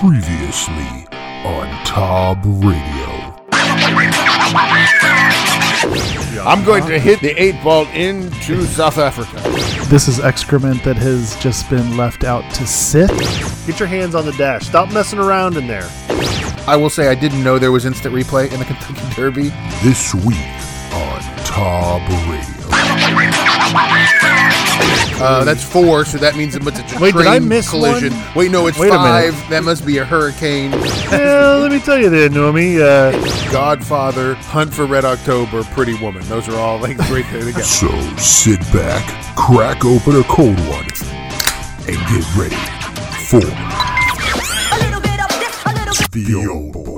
Previously on Tob Radio. I'm going to hit the eight ball into South Africa. This is excrement that has just been left out to sit. Get your hands on the dash. Stop messing around in there. I will say I didn't know there was instant replay in the Kentucky Derby. This week on Tob Radio. Uh, that's four, so that means it must a Wait, did train I miss collision. one? Wait, no, it's Wait five. That must be a hurricane. Yeah, let me tell you there, Normie. Uh, Godfather, Hunt for Red October, Pretty Woman. Those are all like right there together. So sit back, crack open a cold one, and get ready for A little bit of this, a little bit. the old boys.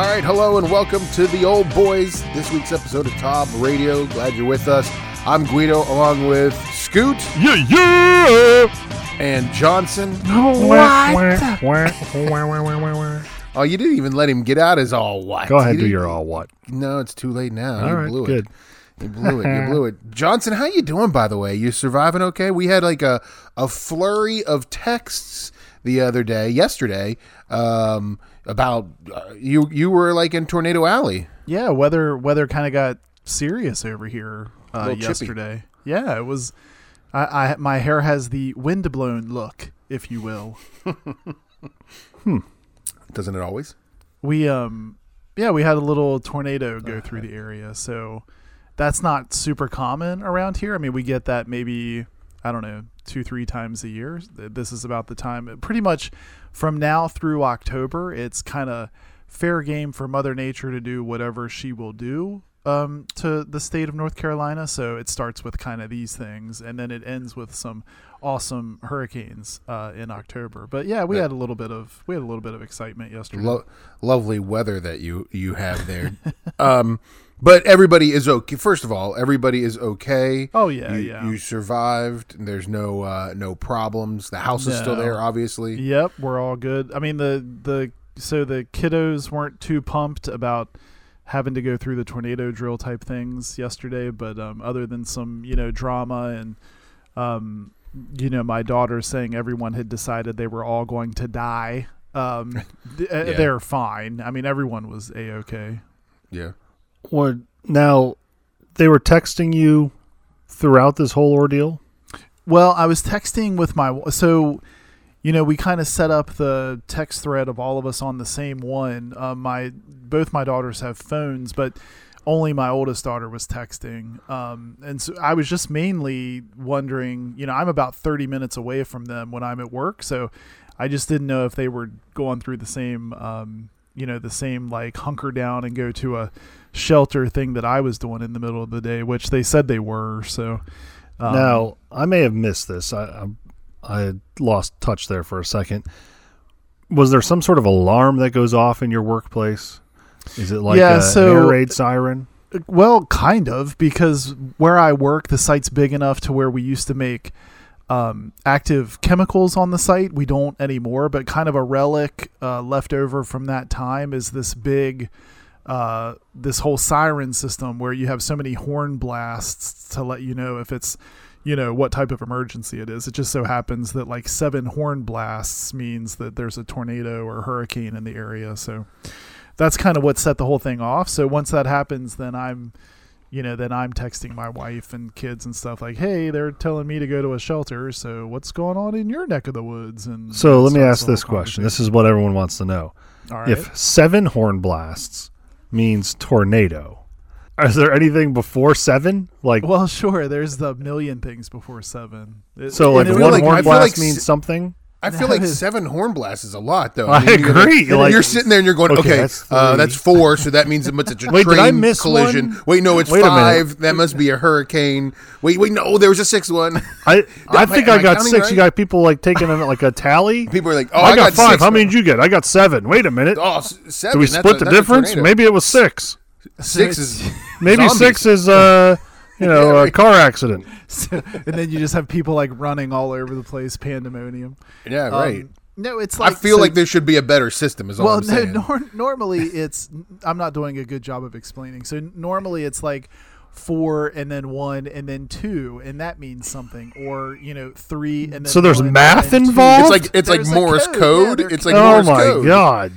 All right, hello and welcome to the Old Boys. This week's episode of Tob Radio. Glad you're with us. I'm Guido, along with Scoot yeah, yeah. and Johnson. What? Oh, you didn't even let him get out his all what. Go ahead, You do your all what. No, it's too late now. All you right, blew good. it. You blew it. You blew it. Johnson, how you doing? By the way, you surviving okay? We had like a a flurry of texts the other day, yesterday, um, about uh, you. You were like in Tornado Alley. Yeah, weather weather kind of got serious over here uh, Little chippy. yesterday. Yeah, it was. I, I my hair has the windblown look, if you will. Hmm doesn't it always? We um yeah we had a little tornado go through the area, so that's not super common around here. I mean, we get that maybe I don't know two three times a year. This is about the time. Pretty much from now through October, it's kind of fair game for Mother Nature to do whatever she will do um, to the state of North Carolina. So it starts with kind of these things, and then it ends with some awesome hurricanes uh, in October. But yeah, we Yeah. had a little bit of we had a little bit of excitement yesterday. Lo- lovely weather that you you have there. um, but everybody is okay. First of all, everybody is okay. Oh, yeah, you, yeah. You survived. There's no uh, no problems. The house is still there, obviously. Yep, we're all good. I mean the the so the kiddos weren't too pumped about having to go through the tornado drill type things yesterday, but um, other than some you know drama and um, you know my daughter saying everyone had decided they were all going to die, um, th- uh, Yeah. they're fine. I mean everyone was a okay. Yeah. What? Now, they were texting you throughout this whole ordeal. Well, I was texting with my so you know we kind of set up the text thread of all of us on the same one. Uh, my both my daughters have phones, but only my oldest daughter was texting. Um, and so I was just mainly wondering, you know, I'm about 30 minutes away from them when I'm at work, so I just didn't know if they were going through the same, um, you know, the same like hunker down and go to a shelter thing that I was doing in the middle of the day, which they said they were. So um, now, I may have missed this. I, I I lost touch there for a second. Was there some sort of alarm that goes off in your workplace? Is it like Yeah, a so- air raid siren? Well, kind of, because where I work, the site's big enough to where we used to make um, active chemicals on the site. We don't anymore, but kind of a relic uh, left over from that time is this big, uh, this whole siren system where you have so many horn blasts to let you know if it's, you know, what type of emergency it is. It just so happens that like seven horn blasts means that there's a tornado or hurricane in the area. So that's kind of what set the whole thing off. So once that happens, then I'm, you know, then I'm texting my wife and kids and stuff like, "Hey, they're telling me to go to a shelter. So what's going on in your neck of the woods?" And So let me ask this question. This is what everyone wants to know. conversation. All right. If seven horn blasts means tornado, is there anything before seven? Like well, sure. There's the million things before seven. It- so, like one like- horn blast like means something. I feel like is- seven horn blasts is a lot, though. I mean, you gotta- agree, you're, like- sitting there and you're going, Okay, okay, that's uh, that's four, so that means it must a train Wait, did I miss collision. one? Wait, no, it's Wait five. That must be a hurricane. Wait, wait, no, there was a sixth one. I I think I- I, got six. right? You got people like taking a, like a tally. People are like, oh, I, got, five. six. How many did you get? I got seven. Wait a minute. Oh, s- Do we split a- the difference? Maybe it was six. six is Maybe zombies. six is uh you know a car accident. and then you just have people like running all over the place, pandemonium. Yeah, Um, right. no, it's like I feel so- like there should be a better system. Is all well I'm no saying. nor- normally it's i'm not doing a good job of explaining so normally it's like four and then one and then two and that means something or you know three and then So there's one math then two. involved? It's like it's like There's a Morse code, code. there- it's like oh Morse my code. god,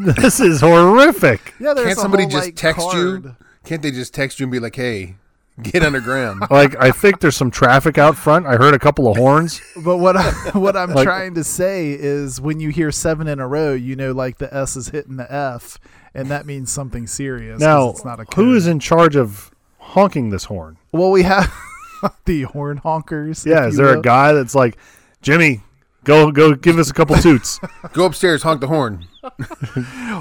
this is horrific. yeah there's Can't somebody whole, just like, text you? Can't they just text you and be like, "Hey, get underground"? Like I think there's some traffic out front. I heard a couple of horns. But what I, what I'm Like- trying to say is when you hear seven in a row, you know like the S is hitting the F, and that means something serious. Now, it's not a who in charge of honking this horn? Well, we have the horn honkers. Yeah, is you there a guy that's like, Jimmy, go go give us a couple toots? Go upstairs, honk the horn.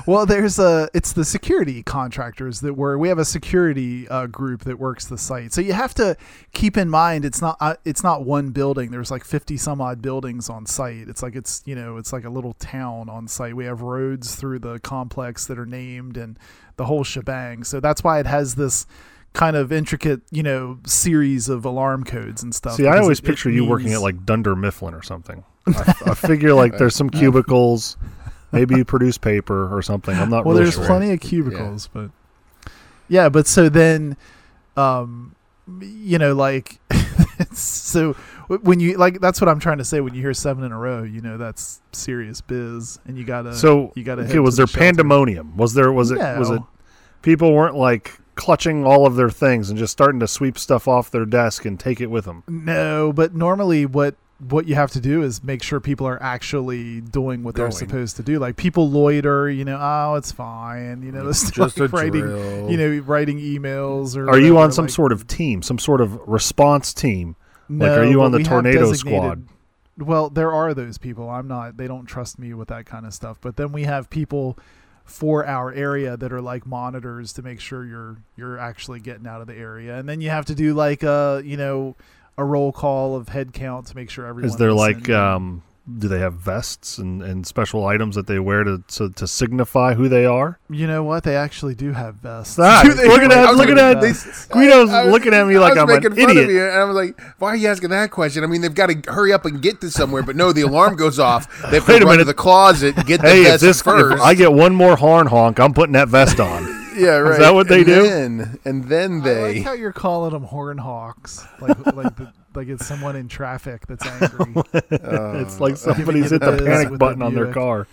Well, there's a it's the security contractors that were we have a security uh, group that works the site. So you have to keep in mind it's not uh, it's not one building. There's like 50 some odd buildings on site. It's like it's you know it's like a little town on site. We have roads through the complex that are named and the whole shebang. So that's why it has this kind of intricate you know series of alarm codes and stuff. See, I always it- it picture you working at like Dunder Mifflin or something. I, I figure like there's some cubicles, maybe you produce paper or something. I'm not well real there's sure. plenty of cubicles but yeah but so then um you know like so when you like that's what i'm trying to say when you hear seven in a row you know that's serious biz and you gotta So you gotta okay, was there shelter. pandemonium? Was there was it was it people weren't like clutching all of their things and just starting to sweep stuff off their desk and take it with them? no but normally what what you have to do is make sure people are actually doing what they're Going. supposed to do like people loiter you know oh it's fine you know they're Just a writing drill. you know writing emails or Are you whatever, on some like- sort of team, some sort of response team? No, like, are you on the tornado squad? Well, there are those people. I'm not. They don't trust me with that kind of stuff. But then we have people for our area that are like monitors to make sure you're you're actually getting out of the area. And then you have to do like a you know a roll call of head count to make sure everyone. Is there like listened. um do they have vests and, and special items that they wear to, to to signify who they are? you know what? They actually do have vests. Ah, Do they- look at I that! was Look at they- Guido's I was- looking at me I like was I'm an fun idiot. Of you, and I was like, "Why are you asking that question?" I mean, they've got to hurry up and get to somewhere, but no, the alarm goes off. They have to Wait a run to the closet, get the Hey, if vest this first. if I get one more horn honk, I'm putting that vest on. yeah, right. Is that what they and do? Then, and then I they. like how you're calling them horn hawks, like like the, like it's someone in traffic that's angry. it's like Uh, somebody's hit the the panic button on their car.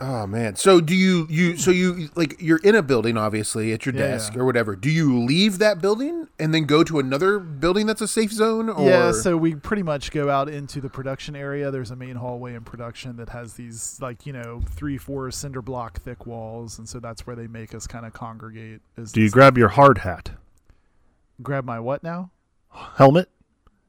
Oh man. So do you you so you like you're in a building obviously at your Yeah, desk yeah. or whatever. Do you leave that building and then go to another building that's a safe zone or Yeah, so we pretty much go out into the production area. There's a main hallway in production that has these like you know three, four cinder block thick walls, and so that's where they make us kind of congregate. Is Do you this- grab your hard hat, grab my what now? helmet,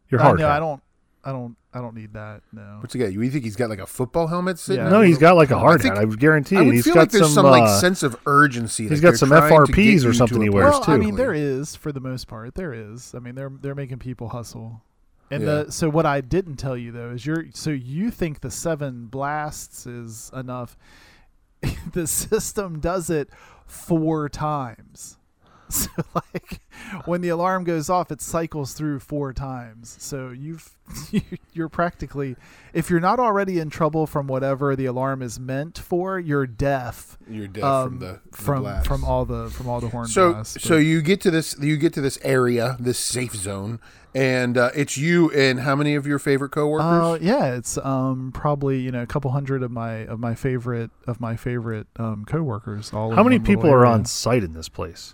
your Uh, hard no, hat? I don't. I don't. I don't need that. No. What's he got? You think he's got like a football helmet sitting? Yeah. No, he's got like a hard think- hat. I would guarantee. I you. would He's feel got like there's some, uh, like sense of urgency. he's like got some FRPs or something he a wears, well, place I mean, there is for the most part. There is. I mean, they're they're making people hustle. And Yeah. the so what I didn't tell you though is you're so you think the seven blasts is enough. the system does it four times. So like when the alarm goes off, it cycles through four times. So you've you're practically if you're not already in trouble from whatever the alarm is meant for, you're deaf You're deaf um, from the from, from the blast. from all the from all the horn so blasts. so you get to this you get to this area this safe zone and uh, it's you and how many of your favorite coworkers Uh, yeah, it's um probably you know a couple hundred of my of my favorite of my favorite um coworkers. All How many people are on site in this place?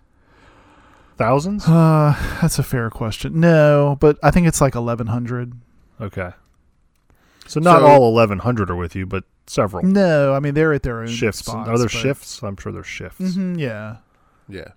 Thousands. Uh, that's a fair question. No, but I think it's like eleven hundred. Okay. So not So- all 1100 are with you, but several No, I mean they're at their own shifts. Spots, are there but- shifts? I'm sure there's shifts. Mhm, yeah. Yeah.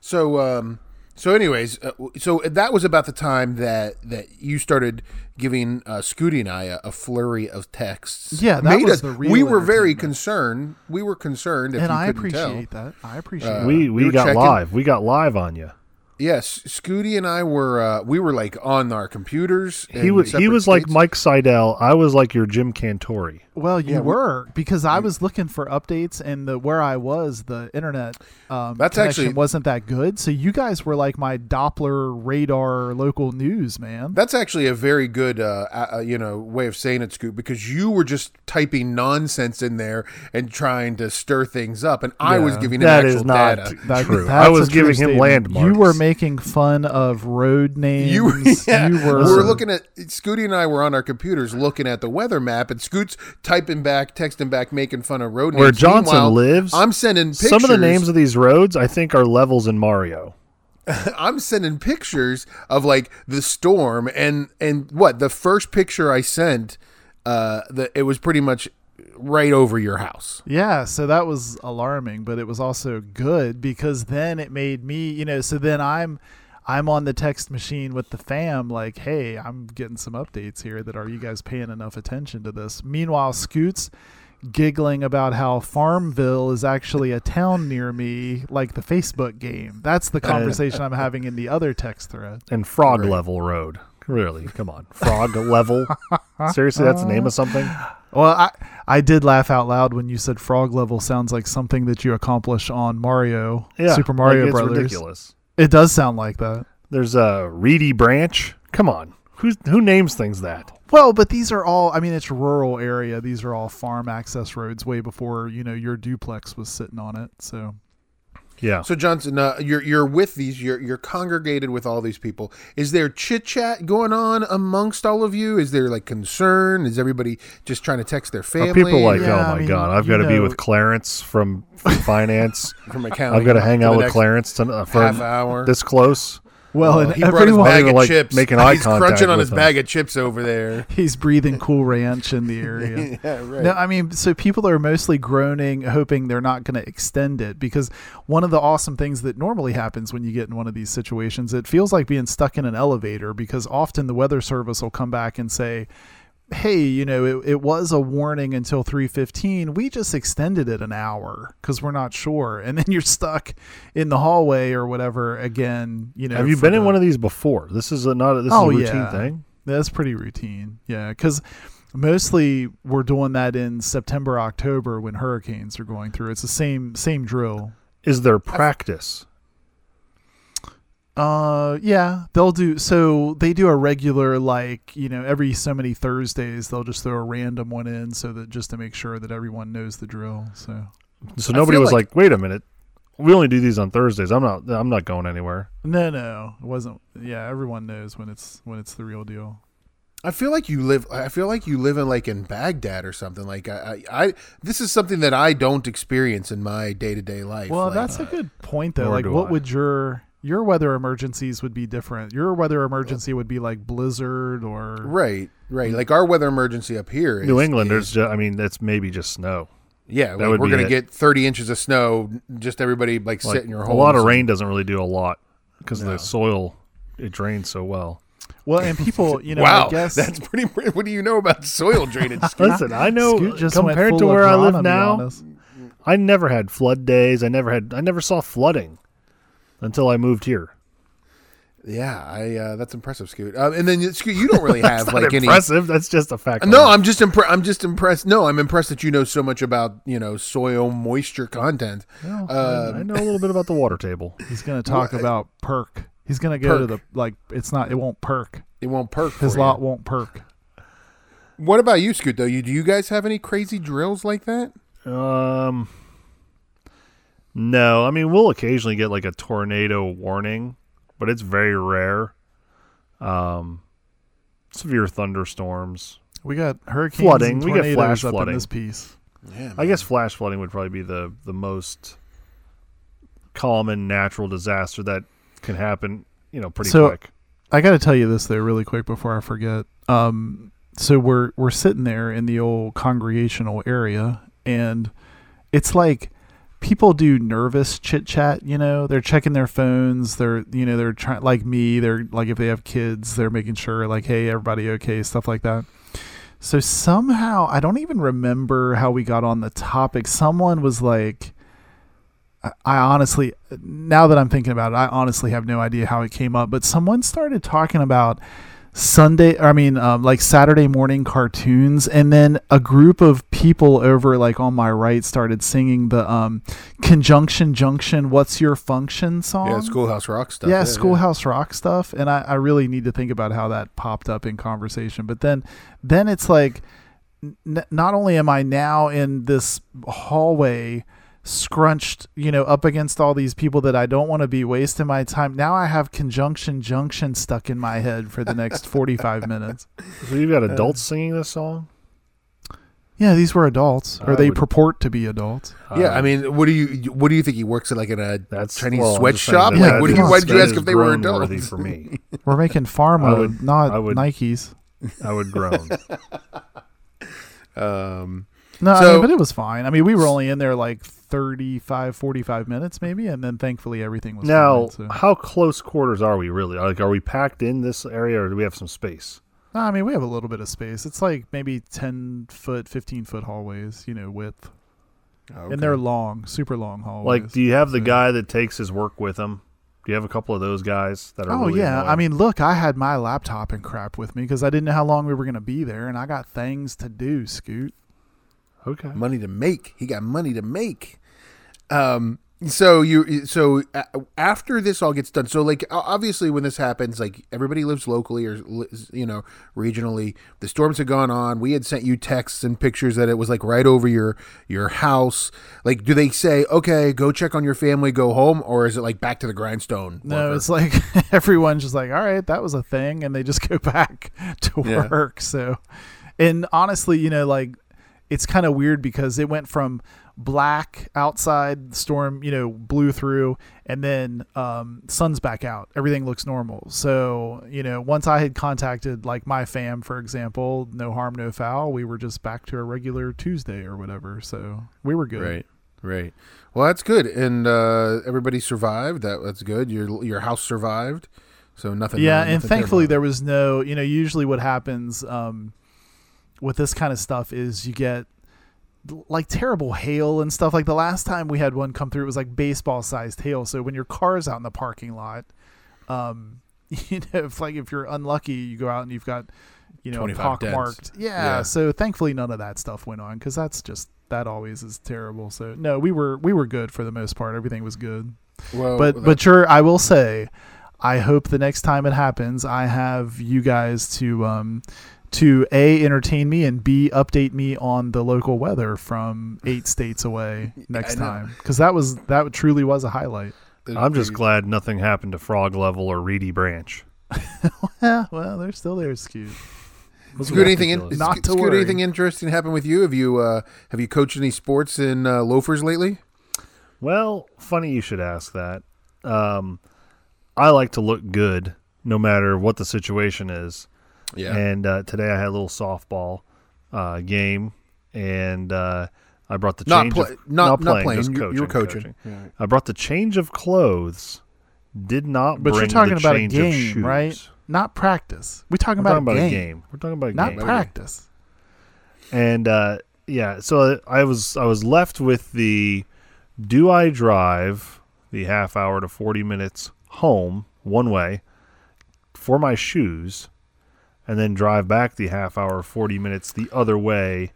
So um so anyways, uh, w- so that was about the time that that you started giving uh, Scooty and I a, a flurry of texts. Yeah, that Made was us- the real We were very entertainment. concerned. We were concerned if and you I couldn't tell. appreciate that. I appreciate Uh, that. we we we were got checking- live. We got live on you. Yes, Scooty and I were uh, we were like on our computers. He was he separate was like. Mike Seidel. I was like your Jim Cantore. Well, you Yeah, were because I was looking for updates, and the where I was, the internet um, That's connection actually- wasn't that good. So you guys were like my Doppler radar local news, man. That's actually a very good, uh, uh, you know, way of saying it, Scoot, because you were just typing nonsense in there and trying to stir things up, and I was giving him That actual is not data. That- true. I was a true giving him statement. landmarks. You were making fun of road names. You, yeah, you were, we were looking at Scooty and I were on our computers looking at the weather map, and Scoot's typing back, texting back, making fun of road names. Where. Johnson Meanwhile, lives, I'm sending pictures. Some of the names of these roads, I think, are levels in Mario. I'm sending pictures of like the storm, and and what the first picture I sent, uh, the it was pretty much right over your house. Yeah, so that was alarming, but it was also good because then it made me, you know, so then I'm I'm on the text machine with the fam like, "Hey, I'm getting some updates here that are you guys paying enough attention to this?" Meanwhile, Scoots giggling about how Farmville is actually a town near me like the Facebook game. That's the conversation I'm having in the other text thread. And Frog Level Road. Really? Come on. Frog Level? Seriously, that's the name of something? Well, I I did laugh out loud when you said frog level sounds like something that you accomplish on Mario, Yeah. Super Mario like, it's Brothers. ridiculous. It does sound like that. There's a Reedy Branch. Come on. Who's, who names things that? Well, but these are all I mean it's rural area. These are all farm access roads way before, you know, your duplex was sitting on it. So Yeah. So Johnson, uh, you're you're with these, you're you're congregated with all these people. Is there chit chat going on amongst all of you? Is there like concern? Is everybody just trying to text their family? Are people like, Yeah, oh I my mean, God, I've you got to be know- with Clarence from, from finance. from accounting? I've got to hang for out the with next Clarence to, uh, for half hour. this close. Well, oh, and he brought his bag of like, chips. making eye He's contact crunching on his them. bag of chips over there. he's breathing cool ranch in the area. yeah, right. No, I mean, so people are mostly groaning, hoping they're not going to extend it because one of the awesome things that normally happens when you get in one of these situations, it feels like being stuck in an elevator because often the weather service will come back and say, "Hey, you know, it, it was a warning until 3:15. We just extended it an hour because we're not sure." And then you're stuck in the hallway or whatever again. You know, Have you for been in one of these before? This is a, not a, this Oh, is a routine yeah. thing. That's pretty routine. Yeah, because mostly we're doing that in September, October when hurricanes are going through. It's the same same drill. Is there practice? Uh, yeah, they'll do. So they do a regular like you know every so many Thursdays they'll just throw a random one in so that just to make sure that everyone knows the drill. So So nobody was like- like, wait a minute. We only do these on Thursdays. I'm not. I'm not going anywhere. no, no, it wasn't. Yeah, everyone knows when it's when it's the real deal. I feel like you live. I feel like you live in like in Baghdad or something. Like I, I, I this is something that I don't experience in my day to day life. Well, Like, that's a good point though. Like, what I. would your your weather emergencies would be different? Your weather emergency would be like blizzard or right, right. Like our weather emergency up here. Is, New England, there's. is- Just, I mean, that's maybe just snow. yeah. that Like would we're gonna it. get thirty inches of snow. Just everybody like, Like, sit in your home. a lot of rain doesn't really do a lot because No. the soil it drains so well. well, and people, you know, wow, I guess that's pretty. What do you know about soil drainage? Listen, I know Scoot just compared to where I live now. I never had flood days. I never had. I never saw flooding until I moved here. yeah, I. Uh, that's impressive, Scoot. Um, and then Scoot, you don't really have like any. impressive. That's just a fact. No, I'm just impressed. I'm just impressed. No, I'm impressed that you know so much about you know soil moisture content. Well, Uh, I, know a little bit about the water table. He's gonna talk Well, about perk. He's gonna go to the like. It's not. It won't perk. It won't perk. His for you. lot won't perk. What about you, Scoot? Though, you do you guys have any crazy drills like that? Um, no, I mean we'll occasionally get like a tornado warning, but it's very rare. Um, severe thunderstorms. We got hurricanes, Flooding. And We get tornadoes flash up flooding. in this piece. Yeah, I guess flash flooding would probably be the the most common natural disaster that can happen. You know, pretty So- quick. I got to tell you this though, really quick before I forget. Um, so we're we're sitting there in the old congregational area, and it's like people do nervous chit chat. You know, they're checking their phones. They're you know they're trying like me. They're like if they have kids, they're making sure like hey everybody okay stuff like that. So somehow I don't even remember how we got on the topic. Someone was like. I- honestly, now that I'm thinking about it, I honestly have no idea how it came up. But someone started talking about Sunday, I mean, um, like Saturday morning cartoons, and then a group of people over, like on my right, started singing the um, "Conjunction Junction." What's your function song? yeah, Schoolhouse Rock stuff. yeah, Schoolhouse Rock stuff, and I, I really need to think about how that popped up in conversation. But then, then it's like, n- not only am I now in this hallway scrunched, you know, up against all these people that I don't want to be wasting my time. Now I have conjunction junction stuck in my head for the next 45 minutes. So you've got adults singing this song? Yeah, these were adults, or I they would- purport to be adults. Yeah, Uh, I mean, what do you what do you think he works at like in a that's Chinese well, I'm just saying sweatshop? that Yeah, Like, what do that you, why is- did you ask if they were adults? for me? We're making farm I would- not I would- Nikes. I would groan. Um, No, I mean, but it was fine. I mean, we were only in there like 35, 45 minutes maybe, and then thankfully everything was now, fine. So. how close quarters are we really? Like, are we packed in this area, or do we have some space? I mean, we have a little bit of space. It's like maybe 10 foot, 15 foot hallways, you know, width. Oh, and they're long, super long hallways. Like, do you have the so- guy that takes his work with him? Do you have a couple of those guys that are? Oh really yeah, I mean, look, I had my laptop and crap with me because I didn't know how long we were gonna be there, and I got things to do. Scoot. okay. money to make. He got money to make. Um. So you so after this all gets done. So like obviously when this happens, like everybody lives locally or you know regionally. The storms had gone on. We had sent you texts and pictures that it was like right over your your house. Like, do they say okay, go check on your family, go home, or is it like back to the grindstone? No, it's like everyone's just like, all right, that was a thing, and they just go back to Yeah. work. So, and honestly, you know, like it's kind of weird because it went from black outside, the storm, you know, blew through, and then um, sun's back out. Everything looks normal. So, you know, once I had contacted like my fam, for example, no harm, no foul, we were just back to a regular Tuesday or whatever. So we were good. Right, right. Well, that's good, and uh, everybody survived. That that's good. Your your house survived, so nothing. yeah nothing and thankfully there was no you know usually what happens um with this kind of stuff is you get like terrible hail and stuff. Like the last time we had one come through it was like baseball sized hail. So when your car's out in the parking lot um you know if like if you're unlucky you go out and you've got you know 25 pock marked yeah, Yeah. so thankfully none of that stuff went on because that's just that always is terrible. So no we were we were good for the most part. Everything was good. Well, but but sure, I will say, I hope the next time it happens, I have you guys to um to a entertain me and b update me on the local weather from eight states away next time because that was that truly was a highlight. I'm just glad nothing happened to Frog Level or Reedy Branch. Yeah, well, they're still there, skewed. It's good. Anything in, Not it's to good. worry. Anything interesting happen with you? Have you uh, have you coached any sports in uh, loafers lately? Well, funny you should ask that. Um, I like to look good no matter what the situation is. Yeah. And uh, today I had a little softball uh, game, and uh, I brought the Not change play- of not- not playing, just playing. You- you were coaching. I brought the change of clothes. Did not. Bring But you're talking the about a game, right? Not practice. We're talking We're about, talking a, about game, a game. We're talking about a not game. practice. and uh, yeah, so I was I was left with the do I drive the half hour to forty minutes home one way for my shoes, and then drive back the half hour forty minutes the other way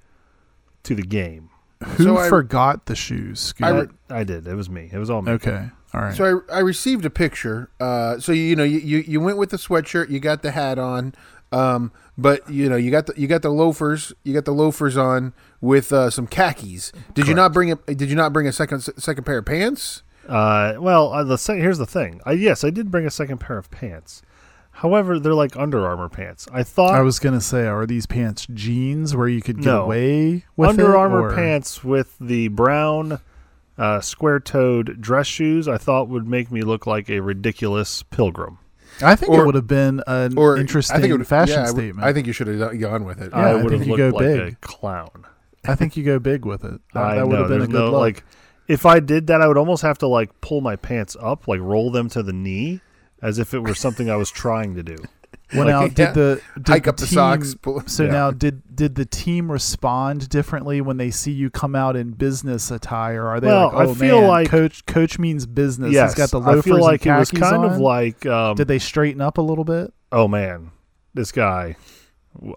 to the game. Who So I- forgot the shoes? I re- I did. It was me. It was all me. okay, all right. So I, I received a picture. Uh, so you know you, you you went with the sweatshirt, you got the hat on, um, but you know you got the you got the loafers, you got the loafers on with uh, some khakis. Did you not bring a Did you not bring a second second pair of pants? Uh, well, uh, the se- here's the thing. I, yes, I did bring a second pair of pants. However, they're like Under Armour pants. I thought I was gonna say, are these pants jeans where you could get No. away with Under it, Armour or- pants with the brown uh, square-toed dress shoes. I thought would make me look like a ridiculous pilgrim. I think Or- it would have been an Or interesting I think it would, fashion yeah, I would- statement. I think you should have gone with it. Yeah, I I would think have you looked go like a big. clown. I think you go big with it. That, I that would know. have been a There's good no look. like. If I did that, I would almost have to like pull my pants up, like roll them to the knee, as if it were something I was trying to do. well, like, now yeah, did the did hike the up the socks. Pull, So Yeah. now, did did the team respond differently when they see you come out in business attire? Are they Well, like, I "Oh feel man, like- coach coach means business. yes, He's got the loafers I feel like and it was khakis kind of like. Um, Did they straighten up a little bit? oh man, this guy.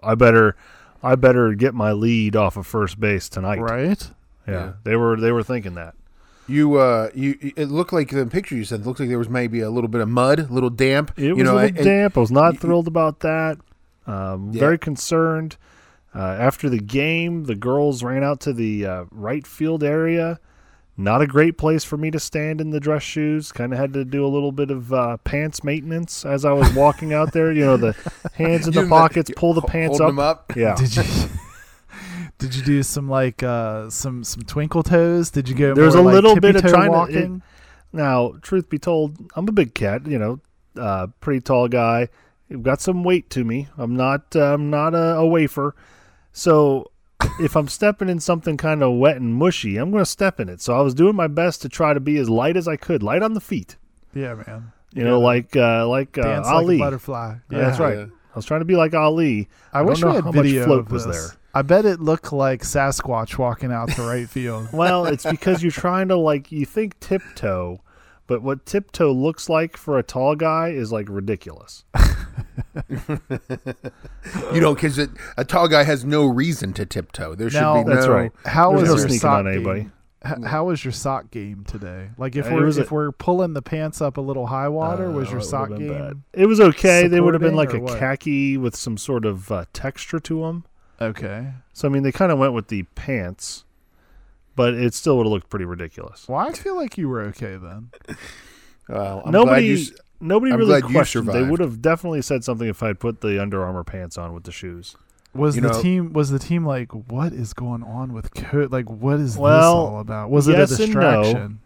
I better, I better get my lead off of first base tonight. Right. Yeah, Yeah. they were they were thinking that. You uh you it looked like the picture you said it looked like there was maybe a little bit of mud, a little damp. It you was know, a little and- damp. I was not you- thrilled about that. Um, Yeah. Very concerned. Uh, after the game, the girls ran out to the uh, right field area, Not a great place for me to stand in the dress shoes. Kind of had to do a little bit of uh, pants maintenance as I was walking out there. You know, the hands in the pockets, pull the pants up. them up. Yeah. Did you? Did you do some like uh some some twinkle toes? Did you go? There's more a like little bit of tippy-toe to- walking? Now, truth be told, I'm a big cat. You know, uh, pretty tall guy. I've got some weight to me. I'm not. Uh, I'm not a, a wafer. So, if I'm stepping in something kind of wet and mushy, I'm going to step in it. So I was doing my best to try to be as light as I could, light on the feet. yeah, man. You know, like uh, like uh, Dance Ali. like a butterfly. Yeah, that's right. Yeah. I was trying to be like Ali. I, I wish don't we had how much video float of was this. there. I bet it looked like Sasquatch walking out to right field. Well, it's because you're trying to like you think tiptoe, but what tiptoe looks like for a tall guy is like ridiculous. You know, because a tall guy has no reason to tiptoe. There should Now- be no. That's right. How was no your sneaking sock on anybody. game? How was your sock game today? Like if Uh, we're if a- we're pulling the pants up a little high water, was Uh, your sock game? bad. It was okay. They would have been like a what? khaki with some sort of uh, texture to them. Okay. So I mean, they kind of went with the pants, but it still would have looked pretty ridiculous. Well, I feel like you were okay then. Well, I'm glad nobody, you s- nobody I'm really glad you questioned. They survived. would have definitely said something if I had put the Under Armour pants on with the shoes. Was You the know- team was the team like what is going on with co- like what is this all about? Was yes it a and no. distraction?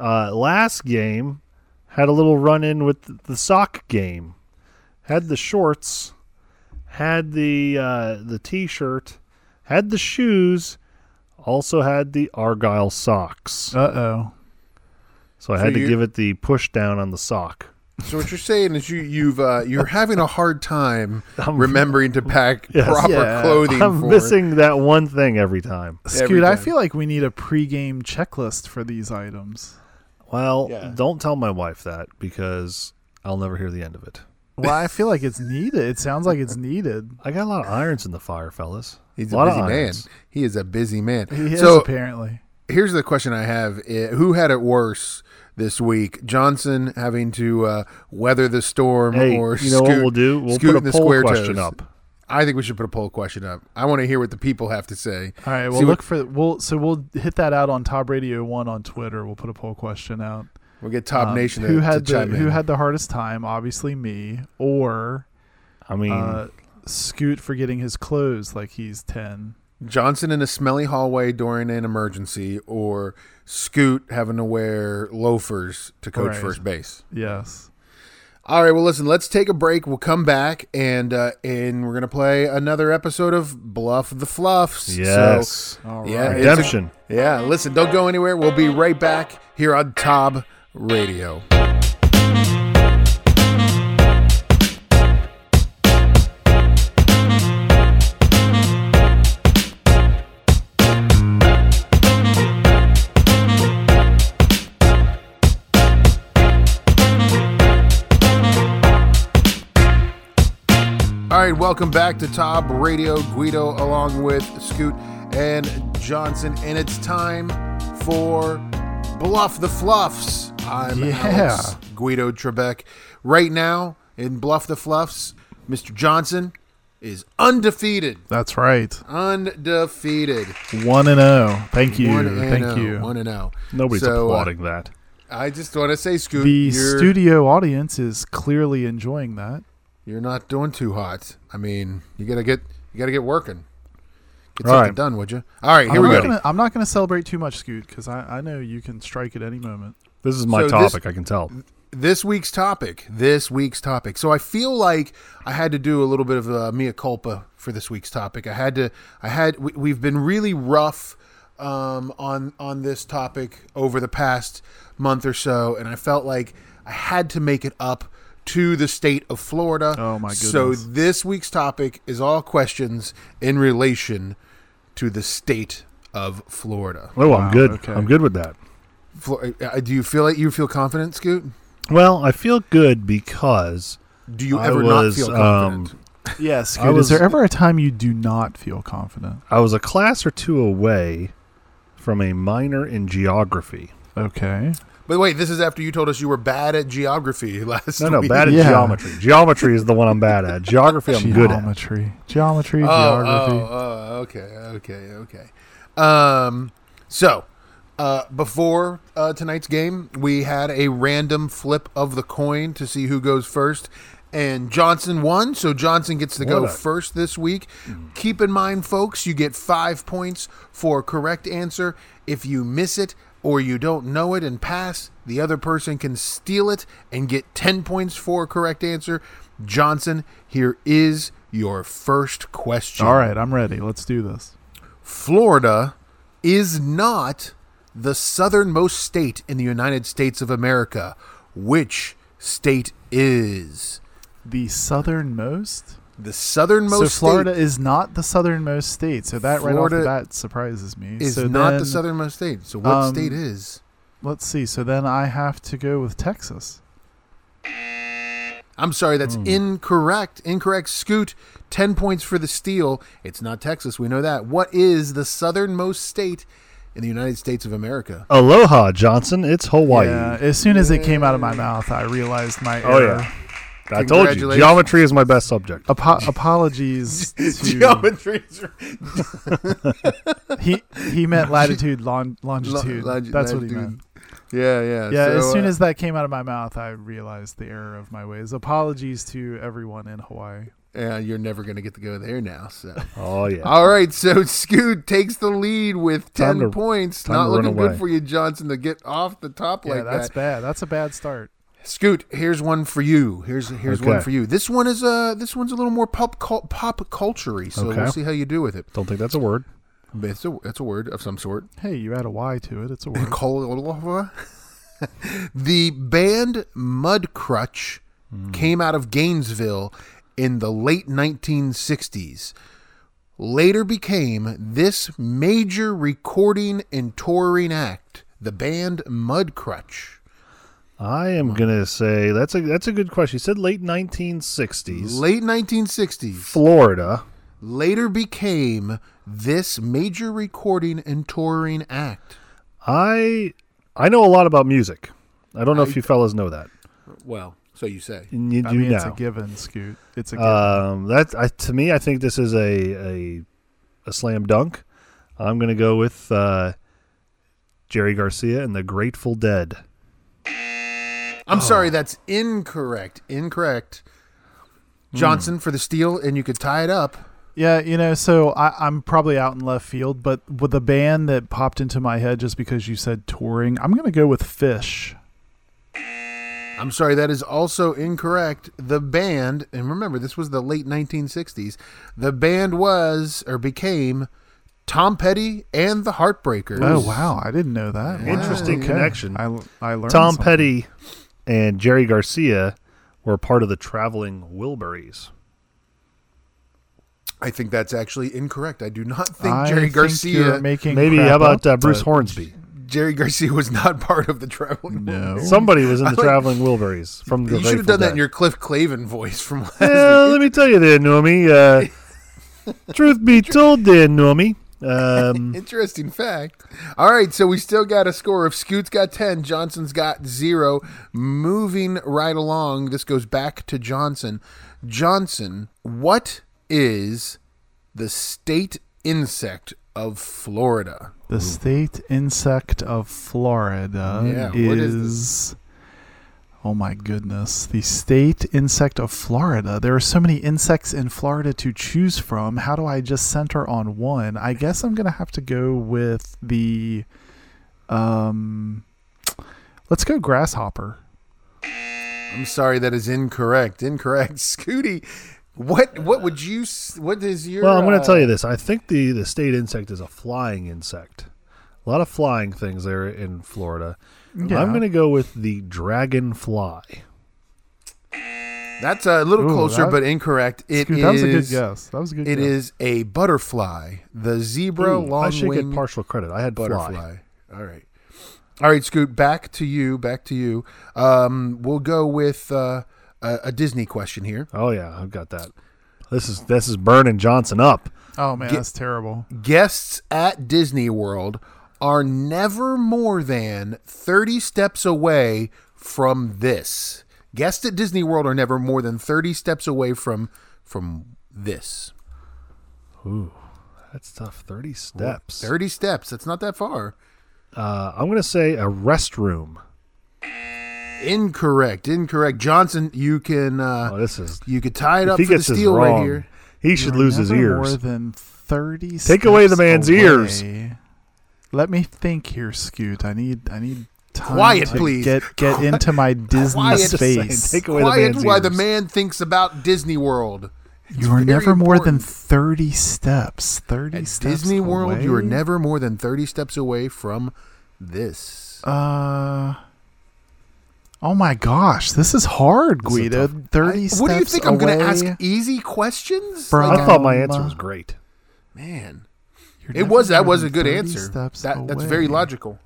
Uh, last game had a little run in with the sock game. Had the shorts, had the uh, the t-shirt, had the shoes, also had the argyle socks. Uh oh. So I So had to give it the push down on the sock. So what you're saying is you you've uh, you're having a hard time I'm- remembering to pack Yes. proper Yeah. clothing. I'm for missing that one thing every time. Scoot, I time. feel like we need a pregame checklist for these items. Well, Yeah. don't tell my wife that because I'll never hear the end of it. Well, I feel like it's needed. It sounds like it's needed. I got a lot of irons in the fire, fellas. He's a, lot of busy man. He is a busy man. He is so apparently. here's the question I have: Who had it worse this week? Johnson having to uh, weather the storm, Hey, or you know what we'll do? We'll put in a the poll square question toes? up. I think we should put a poll question up. I want to hear what the people have to say. All right, See well what- look for we'll so we'll hit that out on Tob Radio One on Twitter. We'll put a poll question out. We'll get Tob Um, Nation to, who to had the chime who in. had the hardest time? Obviously me, or I mean, uh, Scoot for getting his clothes like he's ten. Johnson in a smelly hallway during an emergency, or Scoot having to wear loafers to coach Right. first base. Yes. All right, well, listen, let's take a break. We'll come back and uh, and we're gonna play another episode of Bluff the Fluffs. yes. So, All Yeah, right. it's a- Redemption. yeah, listen, don't go anywhere. We'll be right back here on Tob Radio. All right, welcome back to Tob Radio. Guido along with Scoot and Johnson, and it's time for Bluff the Fluffs. I'm Yeah. Alex Guido Trebek. Right now in Bluff the Fluffs, Mr. Johnson is undefeated. That's right. Undefeated. One and zero. Thank you. One Thank oh. you. 1 and 0. Nobody's So, uh, applauding that. I just want to say, Scoot, the studio audience is clearly enjoying that. you're not doing too hot. I mean, you gotta get you gotta get working. Get All something right. done, would you? All right, here I'm we go. Gonna, I'm not going to celebrate too much, Scoot, because I, I know you can strike at any moment. This is my so this- topic. I can tell. this week's topic. This week's topic. So I feel like I had to do a little bit of a mea culpa for this week's topic. I had to. I had. We, we've been really rough um, on on this topic over the past month or so, and I felt like I had to make it up to the state of Florida. Oh, my goodness. So this week's topic is all questions in relation to the state of Florida. Oh, Wow, I'm good. okay. I'm good with that. Flo- uh, do you feel like you feel confident, Scoot? Well, I feel good because Do you I ever not feel confident? um, Yes, I was- is there ever a time you do not feel confident? I was a class or two away from a minor in geography. Okay. But wait, this is after you told us you were bad at geography last week. No, no, week. bad at Yeah. geometry. Geometry is the one I'm bad at. Geography, I'm good at. Geometry. Geometry, Oh, geography. oh, oh, okay, okay, okay. Um, so, Uh, before uh, tonight's game, we had a random flip of the coin to see who goes first. And Johnson won, so Johnson gets to go first this week. Keep in mind, folks, you get five points for correct answer. If you miss it or you don't know it and pass, the other person can steal it and get 10 points for a correct answer. Johnson, here is your first question. All right, I'm ready. Let's do this. Florida is not the southernmost state in the United States of America. Which state is? The southernmost. The southernmost so Florida state is not the southernmost state. So that right off Florida the bat surprises me. is so not then, the southernmost state. So what um, state is? Let's see. So then I have to go with Texas. I'm sorry, that's Hmm. incorrect. Incorrect. Scoot, 10 points for the steal. It's not Texas. We know that. What is the southernmost state in the United States of America? Aloha, Johnson. It's Hawaii. Yeah. As soon as it came out of my mouth, I realized my Oh, error. yeah. I told you. Geometry is my best subject. Apo- apologies to Geometry. he. He meant latitude, lon- longitude. Lo- That's what he meant. Yeah, yeah. Yeah. So, as soon uh, as that came out of my mouth, I realized the error of my ways. Apologies to everyone in Hawaii. Yeah, you're never going to get to go there now. So, Oh yeah. all right. So Scoot takes the lead with ten to- points. Not to run looking away. good for you, Johnson, to get off the top Yeah, like that's that. bad. That's a bad start. Scoot, here's one for you. Here's here's one for you. This one is uh this one's a little more pop cul- pop culture so Okay. we'll see how you do with it. Don't think that's a word. But It's a it's a word of some sort. Hey, you add a Y to it. It's a word. Col- the band Mudcrutch Hmm. came out of Gainesville in the late 1960s. Later became this major recording and touring act, the band Mudcrutch. I am gonna say that's a that's a good question. You said late 1960s, Late 1960s. Florida. Later became this major recording and touring act. I I know a lot about music. I don't know if you fellas know that. Well, so you say. And you do I mean, it's a given, Scoot. It's a given. Um, that I, to me, I think this is a a, a slam dunk. I'm gonna go with uh, Jerry Garcia and the Grateful Dead. I'm sorry, that's incorrect. Incorrect. Johnson for the steal, and you could tie it up. Yeah, you know, so I, I'm probably out in left field, but with the band that popped into my head just because you said touring, I'm going to go with Phish. I'm sorry, that is also incorrect. The band, and remember, this was the late 1960s. The band was or became Tom Petty and the Heartbreakers. Oh wow, I didn't know that. Wow, Interesting okay. connection. I, I learned Tom something. Petty and Jerry Garcia were part of the Traveling Wilburys. I think that's actually incorrect. I do not think I Jerry think Garcia. you're making Maybe crap how about up, uh, Bruce but- Hornsby? Jerry Garcia was not part of the traveling. No. Somebody was in the like- Traveling Wilburys from the You should have Grateful done that in your Cliff Clavin voice from last Well, week. let me tell you there, Normie. Uh, truth be told, there, Normie. Um, Interesting fact. All right, so we still got a score of Scoot's got 10, Johnson's got 0. Moving right along, this goes back to Johnson. Johnson, what is the state insect of Florida? The state insect of Florida Yeah, what is is. Oh my goodness. The state insect of Florida. There are so many insects in Florida to choose from. How do I just center on one? I guess I'm going to have to go with the. Um, let's go grasshopper. I'm sorry, that is incorrect. Incorrect. Scooty, what what would you what is your well, I'm going uh, to tell you this. I think the, the state insect is a flying insect. A lot of flying things there in Florida. Yeah. I'm going to go with the dragonfly. That's a little Ooh, closer that- but incorrect. It Scoot, that was a good guess. That was a good It guess. is a butterfly, the zebra Ooh, long I should get partial credit. I had butterfly. fly. All right, all right, Scoot. Back to you. Back to you. Um, we'll go with uh, a, a Disney question here. Oh yeah, I've got that. This is this is burning Johnson up. Oh man, Get- that's terrible. Guests at Disney World are never more than thirty steps away from this. Guests at Disney World are never more than thirty steps away from from this. Ooh, that's tough. Thirty steps. Thirty steps. That's not that far. Uh, I'm going to say a restroom. Incorrect. Incorrect. Johnson, you can uh, Oh, this is. you could tie it up he for the gets this steal right wrong, here. he should You're lose his never More ears. than thirty. Take away the steps man's ears. Let me think here, Scoot. I need. I need. Time Quiet, to please. Get get into my Disney Quiet. Space. take away the Quiet man's while the man thinks about Disney World. you are very never more than thirty steps. Thirty At steps. Disney World, you are never more than 30 steps away from this. Uh. Oh my gosh, this is hard, This is Guido. tough. Thirty I- steps what do you think? I'm going to ask easy questions? From- Like, I thought my Um, answer was great. man, You're it was that was a good answer. steps That, that's very logical.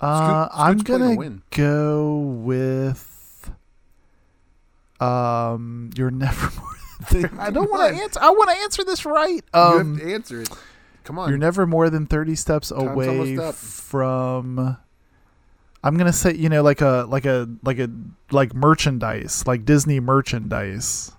Uh, Scoot- I'm Scoot's playing to gonna win. go with. Um, you're never more. Than 30. I don't want to answer. I want to answer this right. you Um, have to answer it. Come on. you're never more than thirty steps away from. I'm gonna say you know like a like a like a like merchandise like Disney merchandise.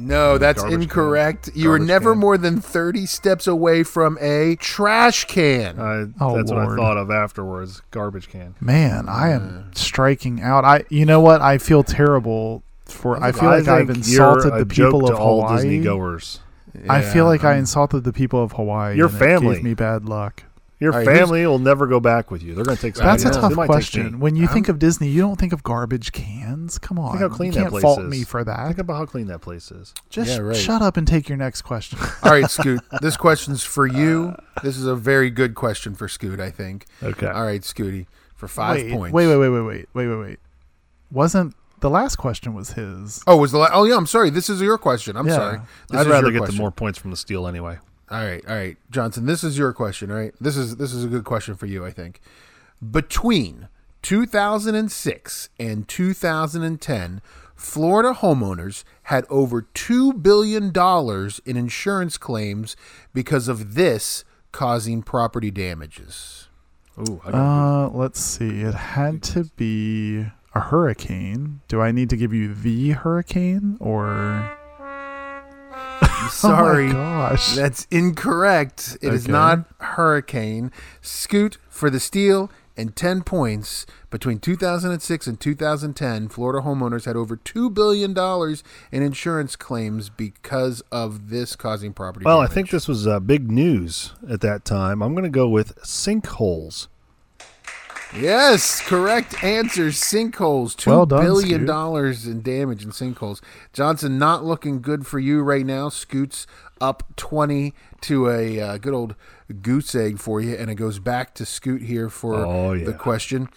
no, that's Garbage can. incorrect. You are Garbage never can. more than 30 steps away from a trash can. I, Oh, that's what I Lord. thought of afterwards. Garbage can. Man, I am striking out. I you know what? I feel terrible for. I feel like I've think insulted you're a the people joke of to all Hawaii. Disney goers. I feel like I I'm- insulted the people of Hawaii. Your and it family. gave me bad luck. Your All right, who's- family will never go back with you. They're going to take. That's a tough question. When you think I'm- of Disney, you don't think of garbage cans. Come on, think how clean you that can't place fault is. me for that. Think about how clean that place is. Just Yeah, right. shut up and take your next question. All right, Scoot. This question's for you. This is a very good question for Scoot, I think. Okay. All right, Scooty, for five wait, points. wait, wait, wait, wait, wait, wait, wait, wait. Wasn't the last question was his? Oh, was the la- oh yeah? I'm sorry. This is your question. I'm Yeah. sorry. This I'd is rather your get question. the more points from the steal anyway. All right, all right, Johnson. This is your question. All right. This is this is a good question for you. I think between 2006 and 2010, Florida homeowners had over two billion dollars in insurance claims because of this causing property damages. Ooh, I got Uh, let's see. It had to be a hurricane. Do I need to give you the hurricane or? Sorry. Oh gosh. That's incorrect. It is Okay. not Hurricane. Scoot for the steal and 10 points. Between 2006 and 2010, Florida homeowners had over $2 billion in insurance claims because of this causing property well, I think this was uh, big news at that time. I'm going to go with sinkholes. Yes, correct answer. Sinkholes. Two Well done, billion dollars in damage in sinkholes. Johnson, not looking good for you right now. Scoots up twenty to a uh, good old goose egg for you, and it goes back to Scoot here for Oh, yeah. the question.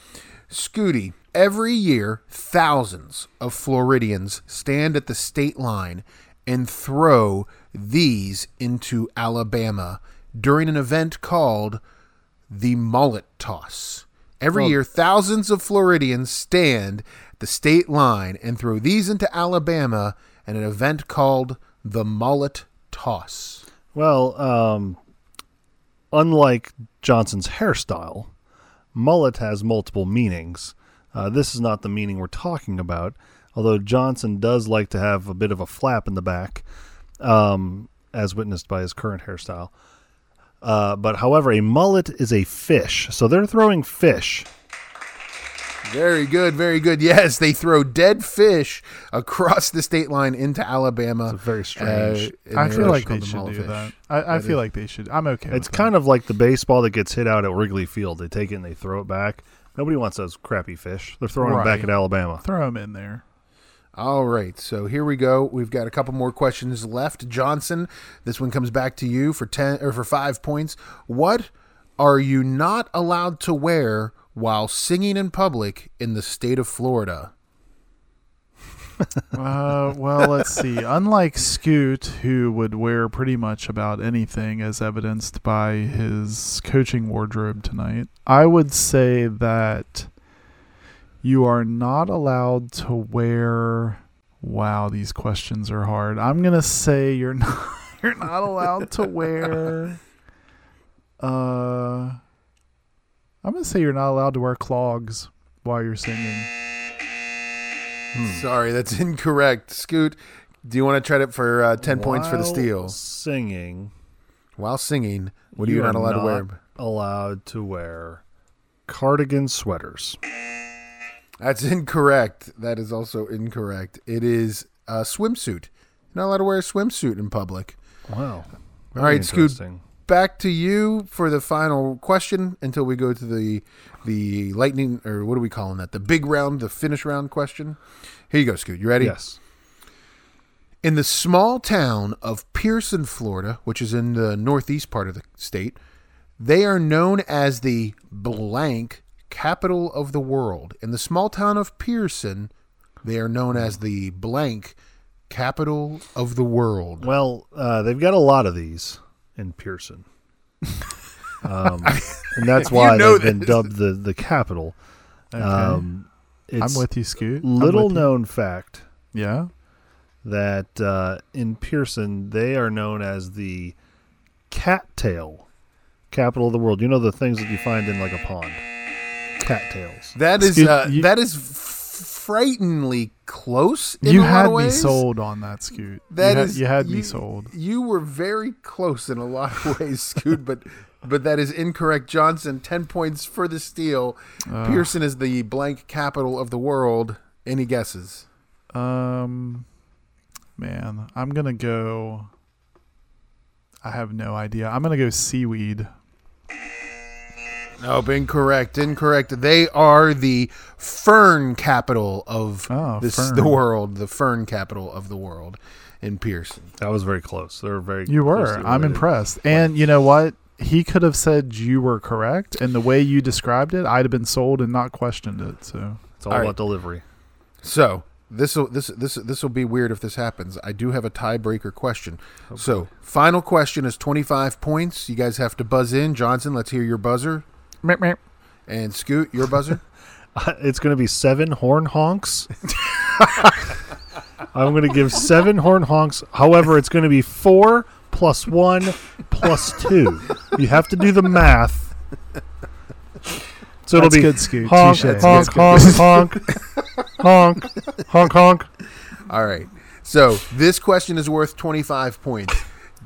Scooty, every year thousands of Floridians stand at the state line and throw these into Alabama during an event called the mullet toss. Every year, thousands of Floridians stand at the state line and throw these into Alabama at an event called the mullet toss. Well, um, unlike Johnson's hairstyle, mullet has multiple meanings. Uh, this is not the meaning we're talking about, although Johnson does like to have a bit of a flap in the back, um, as witnessed by his current hairstyle. Uh, but however, a mullet is a fish, so they're throwing fish. Very good, very good. Yes, they throw dead fish across the state line into Alabama. It's very strange. Uh, I feel like they should do fish. that. I, I feel is- like they should. I'm okay. It's kind of like the baseball that gets hit out at Wrigley Field. They take it and they throw it back. Nobody wants those crappy fish. They're throwing them back at Alabama. throw them in there. All right, so here we go. We've got a couple more questions left. Johnson, this one comes back to you for ten or for five points. What are you not allowed to wear while singing in public in the state of Florida? Uh, well, let's see. Unlike Scoot, who would wear pretty much about anything, as evidenced by his coaching wardrobe tonight, I would say that you are not allowed to wear. Wow, these questions are hard. I'm gonna say you're not. You're not allowed to wear. Uh, I'm gonna say you're not allowed to wear clogs while you're singing. Sorry, that's incorrect. Scoot, do you want to try it for uh, ten points for the While steal Singing. while singing? What are you, You not are allowed to wear? allowed to wear cardigan sweaters. That's incorrect. That is also incorrect. It is a swimsuit. You're not allowed to wear a swimsuit in public. Wow. All right, Scoot. Back to you for the final question until we go to the the lightning or what are we calling that? The big round, the finish round question. Here you go, Scoot. You ready? Yes. In the small town of Pierson, Florida, which is in the northeast part of the state, they are known as the blank capital of the world. In the small town of Pierson, they are known as the blank capital of the world. Well, uh, they've got a lot of these in Pierson. Um, and that's You why know they've been dubbed the, the capital. Okay. Um, it's I'm with you, Scoot. Little with you. known fact Yeah. that uh, in Pierson they are known as the cattail capital of the world. You know the things that you find in like a pond, cattails. That is Scoot, uh, you- that is frighteningly close. In You a lot had of me sold on that, Scoot. That you, had, is- you had me sold. You were very close in a lot of ways, Scoot, but but that is incorrect. Johnson, ten points for the steal. Pierson is the blank capital of the world. Any guesses? Um, man, I'm gonna go. I have no idea. I'm gonna go seaweed. Nope, incorrect. Incorrect. They are the fern capital of Oh, this fern. the world. The fern capital of the world in Pierson. That was very close. They were very. You were. I'm related. impressed. And you know what? He could have said you were correct, and the way you described it, I'd have been sold and not questioned it. So It's all All about right. delivery. So this will this this this will be weird if this happens. I do have a tiebreaker question. so final question is twenty five points. You guys have to buzz in. Johnson, let's hear your buzzer. And Scoot, your buzzer. Uh, it's going to be seven horn honks. I'm going to give seven horn honks. However, it's going to be four plus one plus two. You have to do the math. So it'll That's be good, Scoot. honk, Touche. honk, That's honk, honk, honk, honk, honk. All right. So this question is worth twenty five points.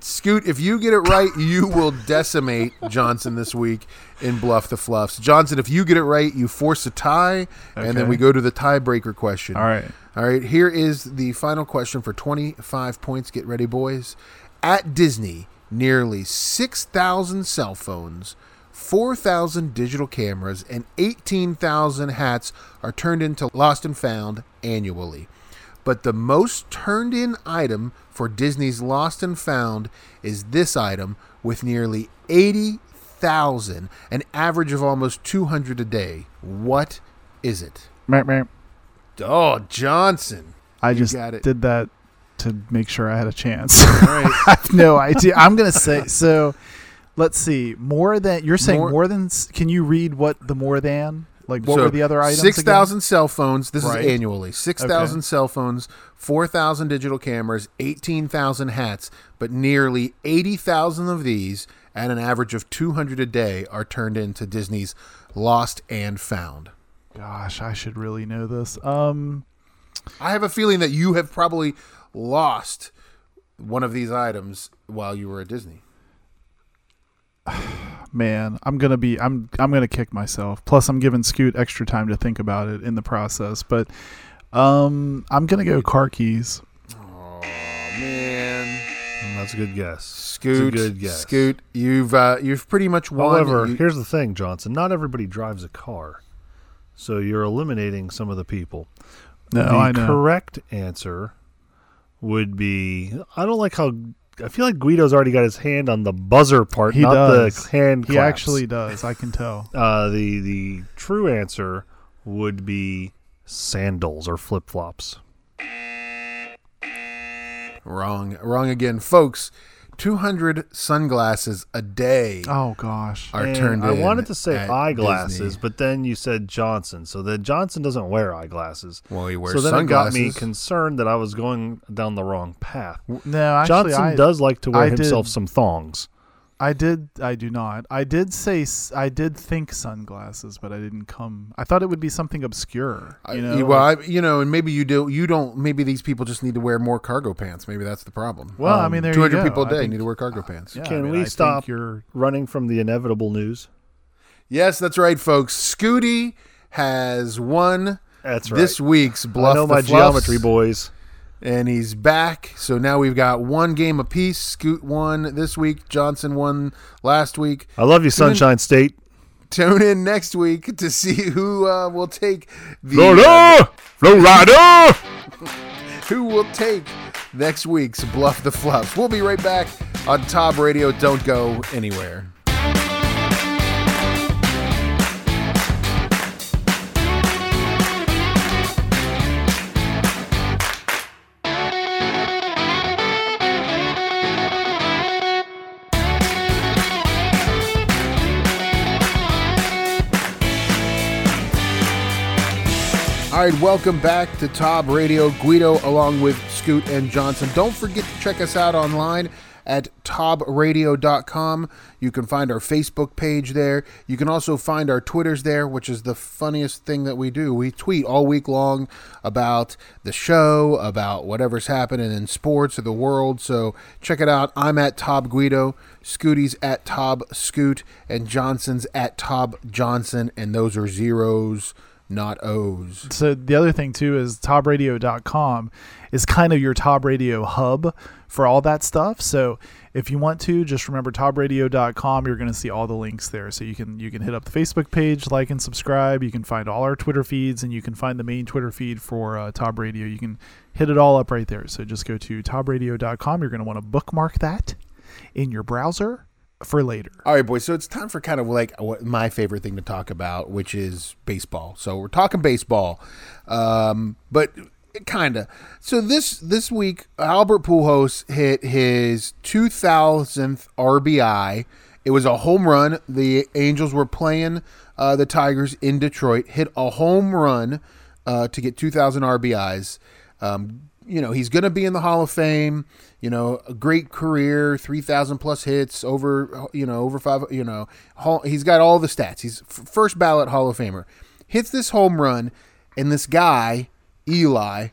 Scoot, if you get it right, you will decimate Johnson this week in Bluff the Fluffs. Johnson, if you get it right, you force a tie, and then we go to the tiebreaker question. all right. All right, here is the final question for 25 points. Get ready, boys. At Disney, nearly 6,000 cell phones, 4,000 digital cameras, and 18,000 hats are turned into lost and found annually. But the most turned in item for Disney's lost and found is this item with nearly 80,000, an average of almost 200 a day. What is it? Meow. Oh, Johnson. I You just got it. did that to make sure I had a chance. Right. I have no idea. I'm gonna say so. Let's see. More than you're saying. More- More, than. Can you read what the more than? Like what So, were the other items? Six thousand cell phones. This Right. is annually. Six thousand Okay. cell phones, four thousand digital cameras, eighteen thousand hats. But nearly eighty thousand of these, at an average of two hundred a day, are turned into Disney's Lost and Found. Gosh, I should really know this. Um, I have a feeling that you have probably lost one of these items while you were at Disney. man, I'm gonna be. I'm. I'm gonna kick myself. Plus, I'm giving Scoot extra time to think about it in the process. But, um, I'm gonna go car keys. Oh man, Mm, That's a good guess. Scoot, It's a good guess. Scoot, you've uh, you've pretty much won. However, You- here's the thing, Johnson. Not everybody drives a car, so you're eliminating some of the people. No, the I know. correct answer would be I don't like how I feel like Guido's already got his hand on the buzzer part, He not does. the hand He claps. actually does. I can tell. uh, the the true answer would be sandals or flip flops. Wrong, wrong again, folks. Two hundred sunglasses a day Oh gosh. are And turned. I wanted to say eyeglasses, Disney. but then you said Johnson, so that Johnson doesn't wear eyeglasses. well, he wears so then sunglasses. it got me concerned that I was going down the wrong path. No, actually, Johnson I, does like to wear I himself did- some thongs. I did. I do not. I did say. I did think sunglasses, but I didn't come. I thought it would be something obscure. You know. I, well, I, you know, and maybe you do. You don't. Maybe these people just need to wear more cargo pants. Maybe that's the problem. Well, I um, mean, there you two hundred go. people a day think- need to wear cargo pants. yeah, I Can mean, we I stop? You're Running from the inevitable news. Yes, that's right, folks. Scooty has won That's right. this week's bluff. I know the my Fluffs, geometry boys. And he's back. So now we've got one game apiece. Scoot won this week. Johnson won last week. I love you, Sunshine State. Tune in next week to see who uh, will take the Florida, Florida. who will take next week's Bluff the Fluffs. We'll be right back on Tob Radio. Don't go anywhere. All right, welcome back to Tob Radio. Guido along with Scoot and Johnson. Don't forget to check us out online at tobradio.com. You can find our Facebook page there. You can also find our Twitters there, which is the funniest thing that we do. We tweet all week long about the show, about whatever's happening in sports or the world. So check it out. I'm at Tob Guido, Scooty's at Tob Scoot, and Johnson's at Tob Johnson, and those are zeros not O's. so the other thing too is tobradio.com is kind of your Tob Radio hub for all that stuff. So if you want to just remember tobradio.com you're going to see all the links there. So you can you can hit up the facebook page like and subscribe. You can find all our twitter feeds and you can find the main twitter feed for uh, Tob Radio. You can hit it all up right there. So just go to tobradio.com you're going to want to bookmark that in your browser for later All right, boys. So it's time for kind of like my favorite thing to talk about, which is baseball. So we're talking baseball, um, but kind of. So this this week, Albert Pujols hit his 2,000th RBI. It was a home run. The Angels were playing uh, the Tigers in Detroit. Hit a home run uh, to get 2,000 RBIs. Um, you know, he's going to be in the Hall of Fame. You know, a great career, 3,000 plus hits, over, you know, over five, you know, he's got all the stats. He's first ballot Hall of Famer. Hits this home run, and this guy, Eli,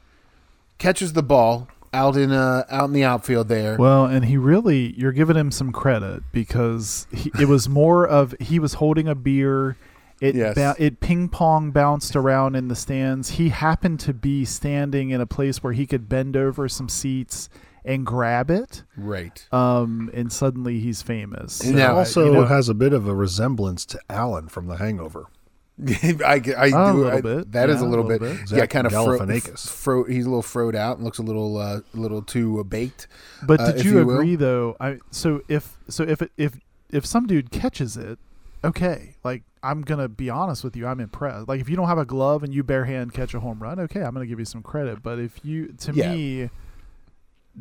catches the ball out in uh, out in the outfield there. Well, and he really, you're giving him some credit because he, it was more of he was holding a beer. It Yes. ba- it ping pong bounced around in the stands. He happened to be standing in a place where he could bend over some seats and grab it. right. Um, and suddenly he's famous. So, Now- I- Also you know, has a bit of a resemblance to Alan from The Hangover. I I, I A do little I- bit. That is Yeah, a a little, little bit. bit. Yeah, Zach kind of fro, fro, He's a little froed out and looks a little uh, a little too uh, baked. But uh, did if you, you will. agree though? I so if so if if if some dude catches it, okay. Like I'm gonna be honest with you, I'm impressed. Like if you don't have a glove and you bare hand catch a home run, okay, I'm gonna give you some credit. But if you, to Yeah. me,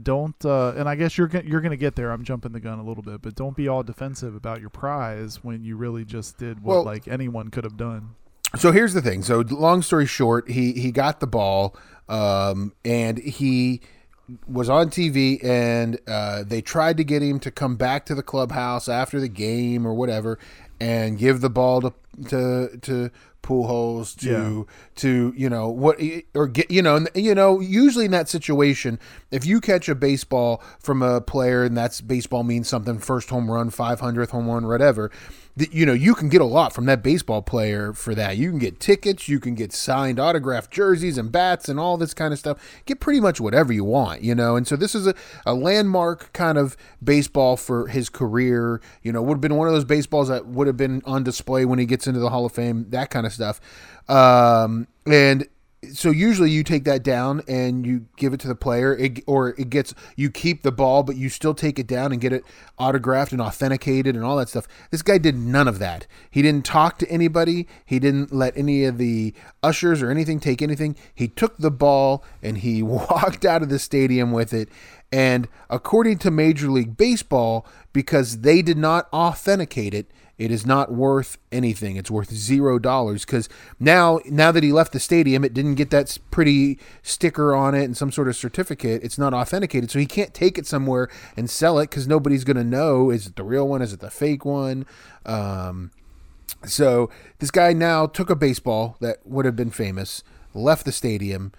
don't uh, and I guess you're you're gonna get there. I'm jumping the gun a little bit, but don't be all defensive about your prize when you really just did what Well- like anyone could have done. So here's the thing. So long story short, he he got the ball, um, and he was on TV, and uh, they tried to get him to come back to the clubhouse after the game or whatever, and give the ball to to to Pujols to to you know what or get you know you know usually in that situation if you catch a baseball from a player and that's baseball means something first home run 500th home run whatever that you know you can get a lot from that baseball player for that. You can get tickets you can get signed autographed jerseys and bats and all this kind of stuff. Get pretty much whatever you want you know? And so this is a, a landmark kind of baseball for his career. You know would have been one of those baseballs that would have been on display when he gets into the hall of fame that kind of stuff. Um, and so usually you take that down and you give it to the player. It, or it gets you keep the ball but you still take it down and get it autographed and authenticated and all that stuff. This guy did none of that. He didn't talk to anybody. He didn't let any of the ushers or anything take anything. He took the ball and he walked out of the stadium with it. And according to Major League Baseball, because they did not authenticate it, it is not worth anything. It's worth zero dollars because now, now that he left the stadium, it didn't get that pretty sticker on it and some sort of certificate. It's not authenticated, so he can't take it somewhere and sell it because nobody's going to know is it the real one, is it the fake one. Um, so this guy now took a baseball that would have been famous, left the stadium,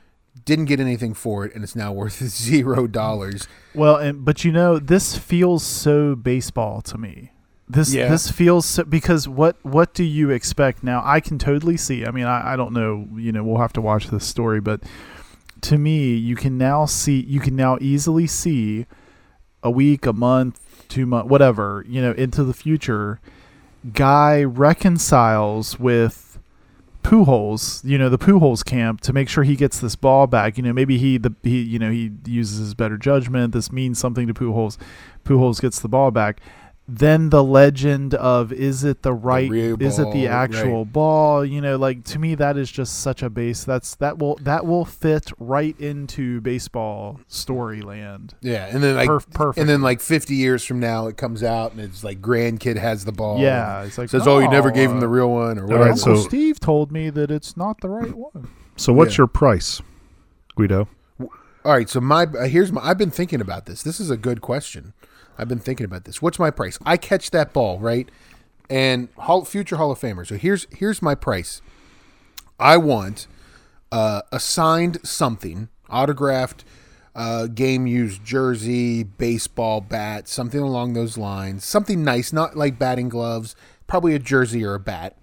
didn't get anything for it, and it's now worth zero dollars. Well, and but you know, this feels so baseball to me. This Yeah. this feels so, because what what do you expect now? I can totally see. I mean, I, I don't know. You know, we'll have to watch this story, but to me, you can now see. You can now easily see a week, a month, two months, whatever. You know, into the future, guy reconciles with Pujols, you know, the Pujols camp to make sure he gets this ball back. You know, maybe he the he you know he uses his better judgment. This means something to Pujols. Pujols gets the ball back. Then the legend of is it the right real is it the ball, actual ball? You know, like to me that is just such a base. That's that will that will fit right into baseball storyland. Yeah, and then like Perf- perfect. and then like fifty years from now, it comes out and it's like grandkid has the ball. Yeah, it's like, says, "Oh, you never gave him the real one," or whatever. right, so- Steve told me that it's not the right one. So what's Yeah. your price, Guido? All right, so my uh, here's my. I've been thinking about this. This is a good question. I've been thinking about this. What's my price? I catch that ball right, and Hall, future Hall of Famer. So here's here's my price. I want uh, a signed something, autographed, uh, game used jersey, baseball bat, something along those lines. Something nice, not like batting gloves. Probably a jersey or a bat.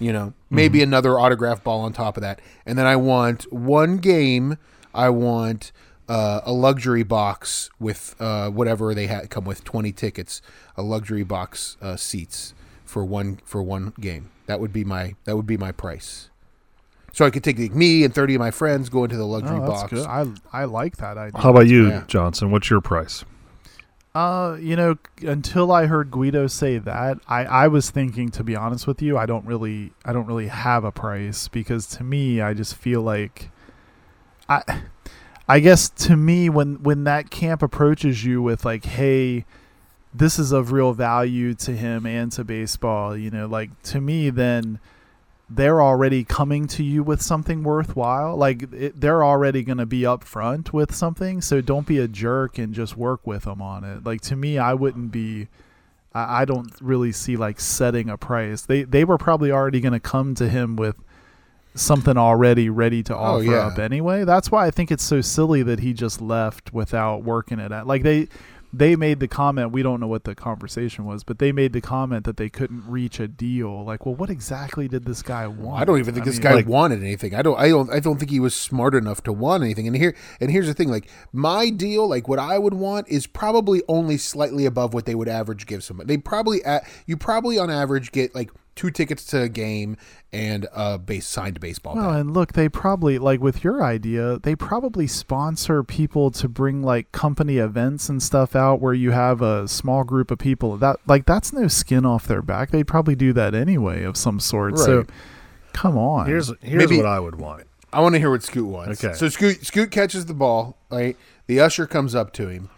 You know, maybe another autographed ball on top of that. And then I want one game. I want uh, a luxury box with uh, whatever they had come with twenty tickets, a luxury box uh, seats for one for one game. That would be my that would be my price. So I could take like, me and thirty of my friends go into the luxury Oh, that's box. good. I I like that idea. How about you, Yeah. Johnson? What's your price? Uh, you know, until I heard Guido say that, I, I was thinking, to be honest with you, I don't really, I don't really have a price because to me, I just feel like, I, I guess to me, when when that camp approaches you with like, hey, this is of real value to him and to baseball, you know, like to me, then they're already coming to you with something worthwhile. Like it, they're already going to be upfront with something. So don't be a jerk and just work with them on it. Like to me, I wouldn't be. I, I don't really see like setting a price. They they were probably already going to come to him with something already ready to oh, offer yeah. up anyway. That's why I think it's so silly that he just left without working it out. Like they they made the comment, we don't know what the conversation was, but they made the comment that they couldn't reach a deal. Like, well, what exactly did this guy want? I don't even think this mean, guy like- wanted anything. I don't. I don't. I don't think he was smart enough to want anything. And here, and here's the thing: like my deal, like what I would want is probably only slightly above what they would average give somebody. They probably, at you probably on average get like two tickets to a game and a base signed baseball. Well, bat. and look, they probably like with your idea, they probably sponsor people to bring like company events and stuff out where you have a small group of people. That like that's no skin off their back. They'd probably do that anyway of some sort. So come on. Here's here's Maybe- what I would want. I want to hear what Scoot wants. Okay. So Scoot, Scoot catches the ball. Right. The usher comes up to him,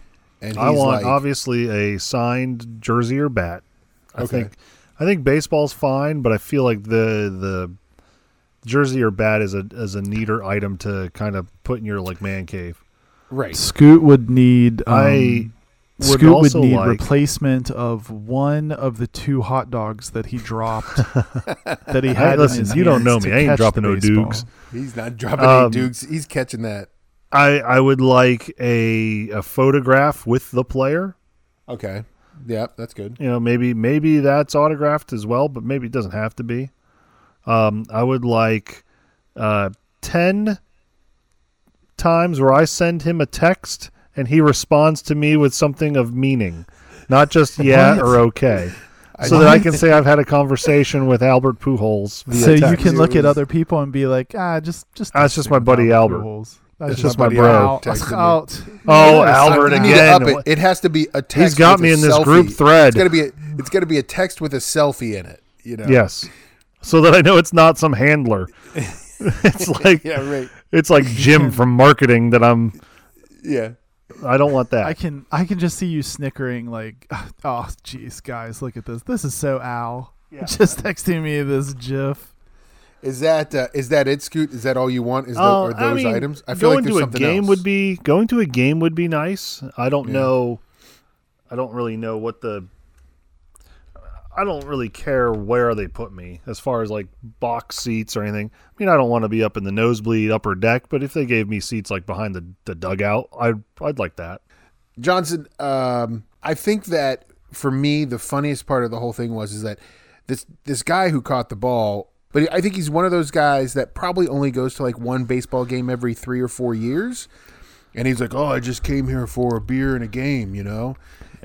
and he's I want like, obviously a signed jersey or bat. I Okay. think I think baseball's fine, but I feel like the the jersey or bat is a is a neater item to kind of put in your like man cave. right. Scoot would need um, I would Scoot would also need like- replacement of one of the two hot dogs that he dropped that he had. in listen, his you don't know me. I ain't dropping no dukes. He's not dropping Um, any dukes. He's catching that. I I would like a a photograph with the player. Okay. Yeah, that's good. You know, maybe maybe that's autographed as well, but maybe it doesn't have to be. Um, I would like uh, ten times where I send him a text and he responds to me with something of meaning, not just yeah or okay, so that I can say I've had a conversation with Albert Pujols. Via So you can look at other people and be like, ah, just just. That's don't just my buddy Albert. Pujols. That's That's just my buddy bro. Al- Texted out. Oh, Yes, Albert I- you need to again. it. It has to be a text. He's got with me a in this group thread. It's gonna be a, it's gonna be a text with a selfie in it. You know. Yes, so that I know it's not some handler. it's like Yeah. Right. it's like Jim from marketing that I'm Yeah. I don't want that. I can I can just see you snickering like, oh jeez, guys, look at this. This is so Al. Yeah. Just texting me this GIF. Is that uh, is that it, Scoot? Is that all you want? Is tho- Uh, are those I mean, items? I feel going like there's to a game else. would be going to a game would be nice. I don't Yeah. know. I don't really know what the. I don't really care where they put me as far as like box seats or anything. I mean, I don't want to be up in the nosebleed upper deck, but if they gave me seats like behind the, the dugout, I'd I'd like that. Johnson, um, I think that for me, the funniest part of the whole thing was is that this this guy who caught the ball, but I think he's one of those guys that probably only goes to like one baseball game every three or four years, and he's like, "Oh, I just came here for a beer and a game," you know.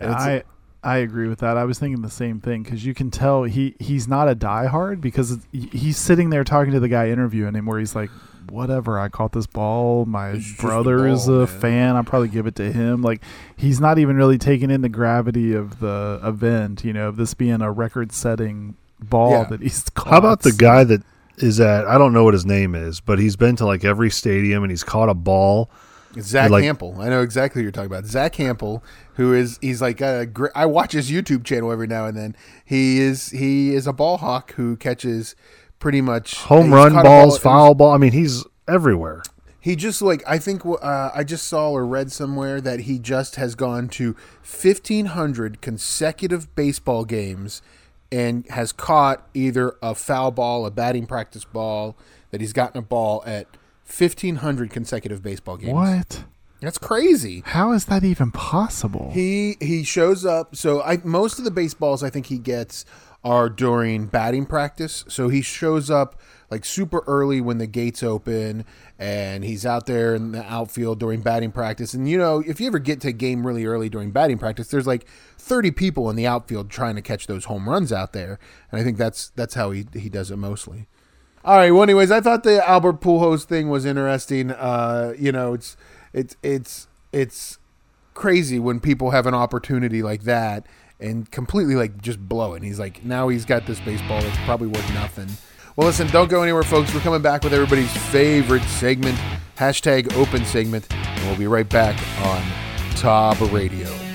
I I agree with that. I was thinking the same thing because you can tell he he's not a diehard because he's sitting there talking to the guy interviewing him where he's like, whatever, I caught this ball. My It's just a brother is a man." fan. I'll probably give it to him. Like he's not even really taking in the gravity of the event. You know, of this being a record-setting ball Yeah. that he's caught. How about the guy that is at? I don't know what his name is, but he's been to like every stadium and he's caught a ball. It's Zack Like- Hample. I know exactly who you're talking about. Zack Hample, who is he's like a great. I watch his YouTube channel every now and then. He is he is a ball hawk who catches pretty much Home run balls, ball- foul ball. I mean, he's everywhere. He just like I think uh, I just saw or read somewhere that he just has gone to 1500 consecutive baseball games and has caught either a foul ball, a batting practice ball, that he's gotten a ball at 1500 consecutive baseball games. what? That's crazy. How is that even possible? He he shows up. So I most of the baseballs I think he gets are during batting practice. So he shows up like super early when the gates open, and he's out there in the outfield during batting practice. And you know, if you ever get to a game really early during batting practice, there's like 30 people in the outfield trying to catch those home runs out there. And I think that's that's how he he does it mostly. All right. Well, anyways, I thought the Albert Pujols thing was interesting. Uh, you know, it's it's it's it's crazy when people have an opportunity like that and completely like just blow it. And he's like, now he's got this baseball that's probably worth nothing. Well, listen, don't go anywhere, folks. We're coming back with everybody's favorite segment, hashtag open segment, and we'll be right back on Tob Radio.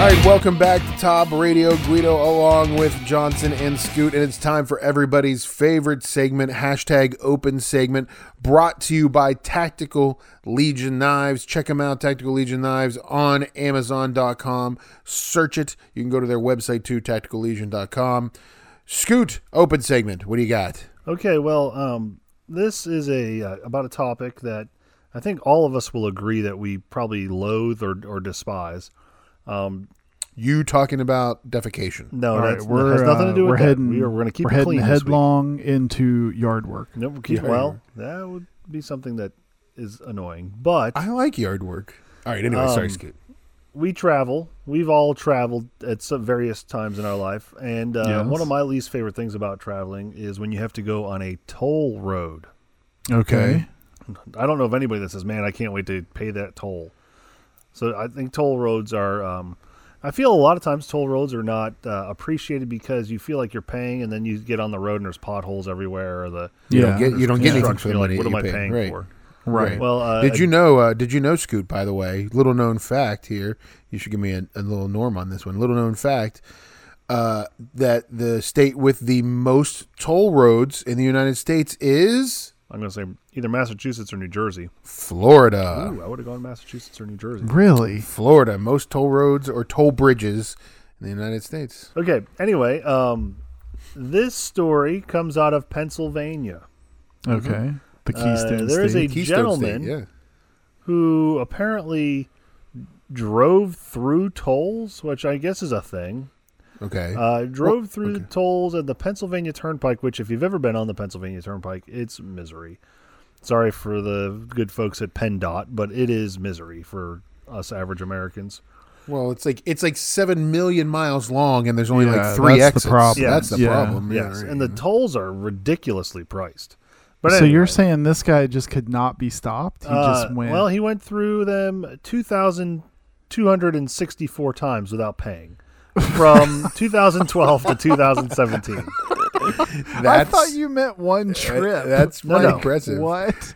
All right, welcome back to Tob Radio. Guido along with Johnson and Scoot, and it's time for everybody's favorite segment, hashtag open segment, brought to you by Tactical Legion Knives. Check them out, Tactical Legion Knives on Amazon.com. Search it. You can go to their website too, tacticallegion.com. Scoot, open segment. What do you got? Okay, well, um, this is a uh, about a topic that I think all of us will agree that we probably loathe or, or despise. Um, You talking about defecation. no, All right, that's, we're that has nothing to uh, do with we're that. heading we are, we're going to keep we're it heading clean this week. headlong into yard work. Nope, we'll keep, Yeah. well, that would be something that is annoying. But I like yard work. All right, anyway, sorry, Um, Scoot. we travel. We've all traveled at some various times in our life, and uh, Yes. one of my least favorite things about traveling is when you have to go on a toll road. Okay. I don't know of anybody that says, "Man, I can't wait to pay that toll." So I think toll roads are. Um, I feel a lot of times toll roads are not uh, appreciated because you feel like you're paying, and then you get on the road and there's potholes everywhere, or the You Yeah. don't get you don't get anything for the money. like, what that am I you pay. paying right. for? Right. Well, uh, Did you know? Uh, did you know, Scoot? By the way, little known fact here. You should give me a, a little norm on this one. Little known fact uh, that the state with the most toll roads in the United States is I'm going to say either Massachusetts or New Jersey. Florida. Ooh, I would have gone Massachusetts or New Jersey. Really? Florida, most toll roads or toll bridges in the United States. Okay. Anyway, um, this story comes out of Pennsylvania, Okay. The Uh, Keystone there is a Keystone gentleman State, yeah. who apparently drove through tolls, which I guess is a thing. Okay. Uh, drove through okay. the tolls at the Pennsylvania Turnpike, which, if you've ever been on the Pennsylvania Turnpike, it's misery. Sorry for the good folks at PennDOT, but it is misery for us average Americans. well, it's like it's like seven million miles long, and there's only Yeah, like three that's the exits. problem. That's the Yeah. problem. Yeah, yes, right. and the tolls are ridiculously priced. But so anyway, you're saying this guy just could not be stopped? He uh, just went. Well, he went through them two thousand two hundred and sixty-four times without paying, from 2012 to 2017. I thought you meant one trip. that's No, pretty no. impressive. what?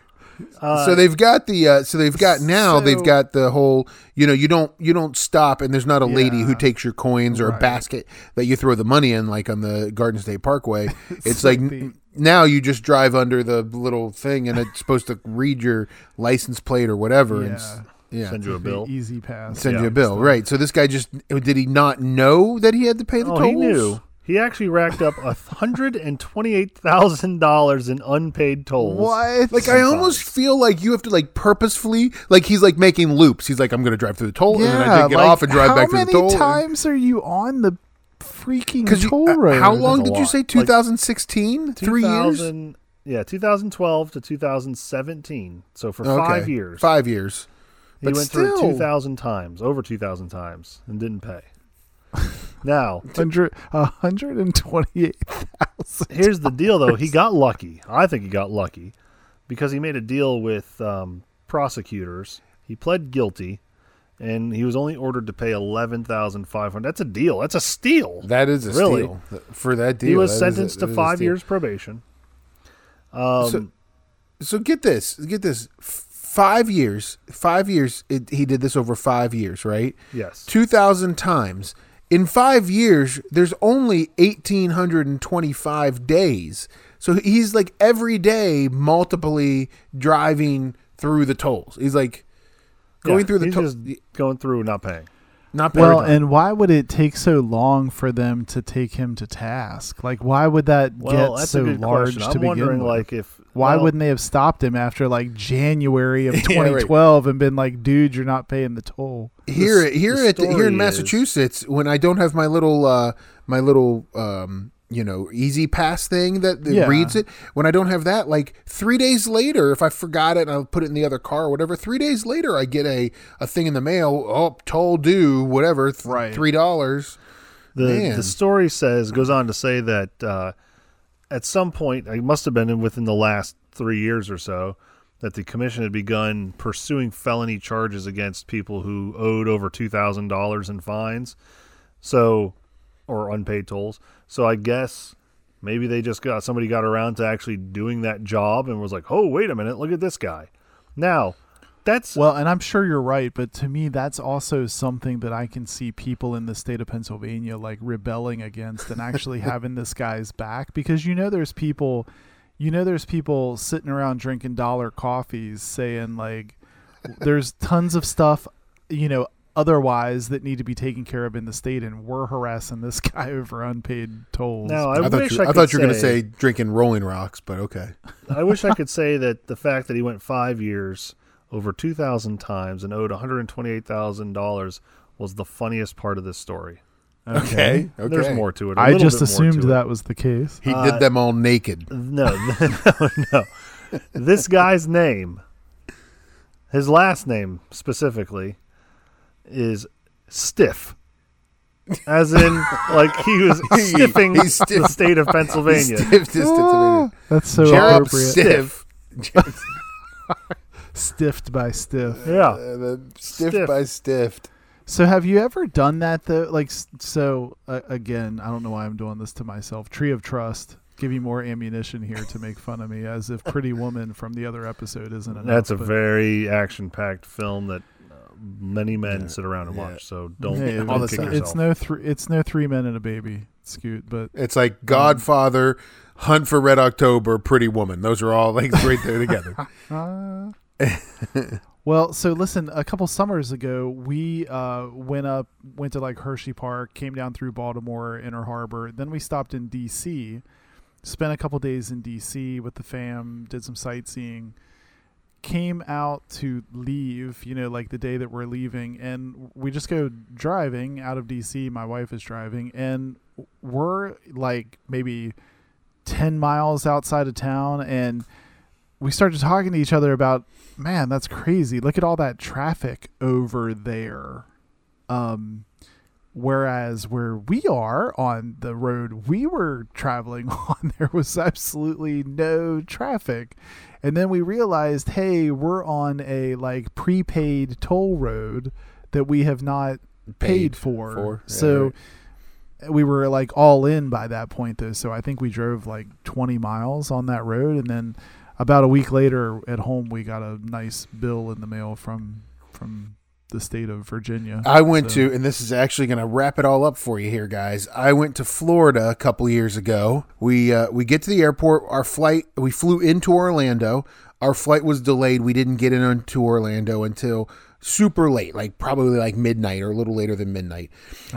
Uh, so they've got the uh, so they've got now they've got the whole you know you don't you don't stop and there's not a lady who takes your coins or a basket that you throw the money in like on the Garden State Parkway. It's like like n- now you just drive under the little thing and it's supposed to read your license plate or whatever and s- yeah send you a bill. E-ZPass. send you a bill right. So this guy just did he not know that he had to pay the Oh, tolls? he knew. He actually racked up hundred and twenty-eight thousand dollars in unpaid tolls. What? Like I almost feel like you have to like purposefully like he's like making loops. He's like I'm going to drive through the toll and then I take it like, off and drive back through the toll. How many times are you on the freaking Because toll uh, road? how long That's a did you lot. say? Like, 2016, three years, Yeah, 2012 to 2017. So for Okay. five years, Five years. He but went through still- 2,000 times, over 2,000 times, and didn't pay. now, Hundred, a hundred and twenty-eight thousand. here's the deal, though. He got lucky. I think he got lucky because he made a deal with um, prosecutors. He pled guilty, and he was only ordered to pay eleven thousand five hundred. That's a deal. That's a steal. That is a Really? steal for that deal. he was is a- sentenced to five years probation. Um, So- So get this, get this. Five years, five years. It, he did this over five years, right? yes. Two thousand times. In five years, there's only eighteen hundred and twenty-five days. So he's like every day, multiply driving through the tolls. He's like going Yeah, through the tolls. going through not paying. Not paying Well, attention. and why would it take so long for them to take him to task? Like, why would that Well, get that's so a good large question. to I'm begin wondering, with? like, if why well, wouldn't they have stopped him after like January of Yeah, right. 2012 and been like, "Dude, you're not paying the toll"? here the here the at the, here story in is- Massachusetts when I don't have my little uh my little um you know E-ZPass thing that, that Yeah. reads it when I don't have that like 3 days later if I forgot it and I'll put it in the other car or whatever 3 days later I get a a thing in the mail oh toll due whatever th- Right. $3 the Man. the story says goes on to say that uh, at some point, it must have been within the last three years or so, that the commission had begun pursuing felony charges against people who owed over two thousand dollars in fines, so or unpaid tolls. So I guess. Maybe they just got somebody got around to actually doing that job and was like, "Oh, wait a minute, look at this guy." Now, that's Well, and I'm sure you're right, but to me, that's also something that I can see people in the state of Pennsylvania like rebelling against and actually having this guy's back because you know there's people, you know there's people sitting around drinking dollar coffees saying like, there's tons of stuff, you know, otherwise that need to be taken care of in the state, and we're harassing this guy over unpaid tolls. now I, I, thought wish you, I, I, thought you were going to say- say drinking rolling rocks but okay I wish I could say that the fact that he went five years over 2,000 times and owed $128,000 was the funniest part of this story. okay okay There's more to it. a I little just bit more assumed to it. that was the case. he Uh, did them all naked No, no, no. This guy's name, his last name specifically, is Stiff. As in, like he was He- stiffing he the stiff- state of Pennsylvania. Stiff this to That's so Jared appropriate. Stiff Stiffed by stiff. Yeah. Uh, the stiff, Stiff. by stiffed. So have you ever done that though? Like so uh, again, I don't know why I'm doing this to myself. Tree of Trust. Give you more ammunition here to make fun of me, as if Pretty Woman from the other episode isn't enough. That's a but- very action-packed film that many men Yeah, sit around and yeah. watch. So don't, Hey, don't all kick time. it's no three. It's no three men and a baby. Scoot, but It's like Godfather, Hunt for Red October, Pretty Woman. Those are all like right there together. Well, so listen, a couple summers ago, we uh, went up, went to like Hershey Park, came down through Baltimore, Inner Harbor. Then we stopped in D.C., spent a couple days in D.C. with the fam, did some sightseeing, came out to leave, you know, like the day that we're leaving, and we just go driving out of D.C. My wife is driving, and we're like maybe 10 miles outside of town, and we started talking to each other about man that's crazy look at all that traffic over there um Whereas where we are on the road we were traveling on, there was absolutely no traffic. And then we realized, hey, we're on a like prepaid toll road that we have not paid, Paid for. for, yeah, so we were like all in by that point though. So I think we drove like 20 miles on that road and then about a week later at home we got a nice bill in the mail from from the state of Virginia. I went So- to, and this is actually going to wrap it all up for you here, guys. I went to Florida a couple years ago. We uh, we get to the airport. Our flight, we flew into Orlando. Our flight was delayed. We didn't get into Orlando until super late, like probably like midnight or a little later than midnight.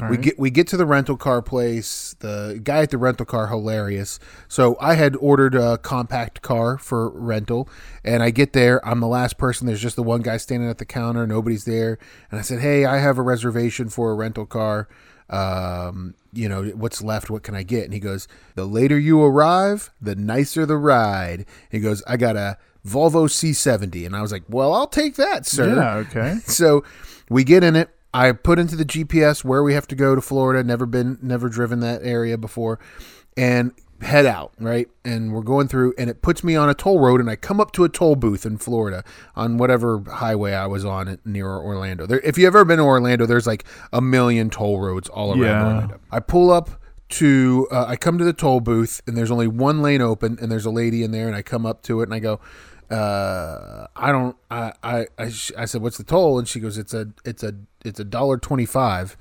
We get we get to the rental car place. The guy at the rental car hilarious. So I had ordered a compact car for rental, and I get there. I'm the last person. There's just the one guy standing at the counter. Nobody's there, and I said, "Hey, I have a reservation for a rental car. Um, you know what's left? What can I get?" And he goes, "The later you arrive, the nicer the ride." He goes, "I got a." Volvo C70 and I was like, "Well, I'll take that, sir." Yeah, okay. so we get in it. I put into the GPS where we have to go to Florida. Never been, never driven that area before, and head out right. And we're going through, and it puts me on a toll road, and I come up to a toll booth in Florida on whatever highway I was on near Orlando. There, if you've ever been to Orlando, there's like a million toll roads all around Yeah. Orlando. I pull up to uh, I come to the toll booth and there's only one lane open and there's a lady in there and I come up to it and I go uh, I don't I I I, sh- I said what's the toll? And she goes it's a it's a it's a dollar 25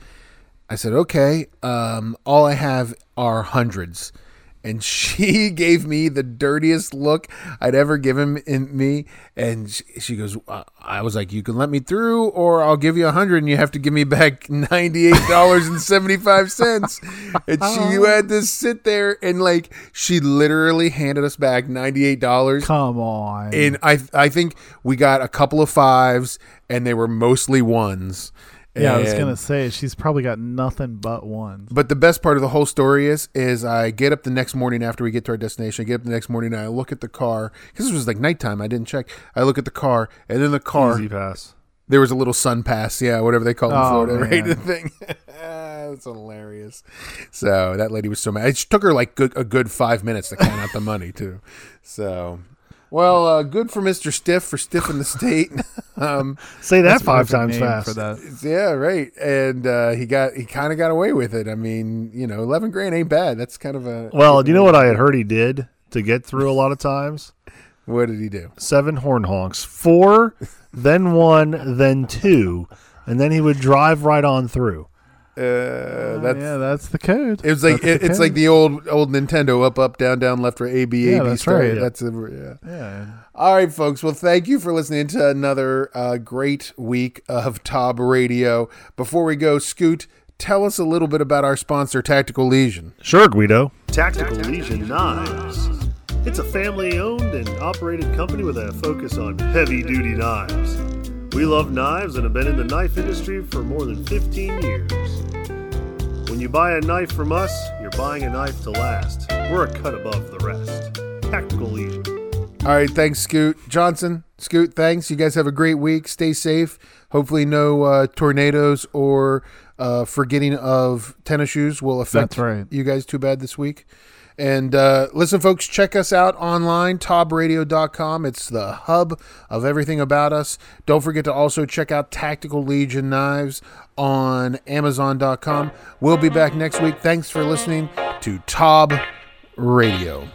I said okay um all I have are hundreds and she gave me the dirtiest look I'd ever given in me. And she, goes, I was like, you can let me through, or I'll give you a hundred, and you have to give me back ninety eight dollars and seventy five cents. And she, you oh. had to sit there and like, she literally handed us back ninety eight dollars. Come on. And I, I think we got a couple of fives, and they were mostly ones. Yeah, I was And- gonna say she's probably got nothing but ones. but the best part of the whole story is, is I get up the next morning after we get to our destination. I get up the next morning and I look at the car because this was like nighttime. I didn't check. I look at the car, and in the car E-ZPass. there was a little SunPass. Yeah, whatever they call it in Oh, Florida, right? man. The thing. That's hilarious. So that lady was so mad. It took her like good, a good five minutes to count out the money too. So. Well, uh, good for Mr. Stiff for stiffing the state. um, Say that five times fast. for that. yeah, right. And uh, he got he kind of got away with it. I mean, you know, eleven grand ain't bad. That's kind of a Well, do you know what I had heard he did to get through a lot of times? What did he do? Seven horn honks, four, then one, then two, and then he would drive right on through. Uh, that's yeah, that's the code. it was like it, the it's code. like the old old Nintendo up up down down left right A B A Yeah, B that's start. right. That's a, yeah. yeah. All right, folks. Well, thank you for listening to another uh, great week of Tob Radio. Before we go, Scoot, tell us a little bit about our sponsor, Tactical Legion. Sure, Guido. Tactical Legion Knives. It's a family owned and operated company with a focus on heavy duty knives. We love knives and have been in the knife industry for more than 15 years. When you buy a knife from us, you're buying a knife to last. We're a cut above the rest. Tactical Legion. All right, thanks, Scoot Johnson. Scoot, thanks. You guys have a great week. Stay safe. Hopefully, no uh, tornadoes or uh, forgetting of tennis shoes will affect right. you guys too bad this week. And uh, listen, folks, check us out online, tobradio.com. It's the hub of everything about us. Don't forget to also check out Tactical Legion Knives on amazon.com. We'll be back next week. Thanks for listening to Tob Radio.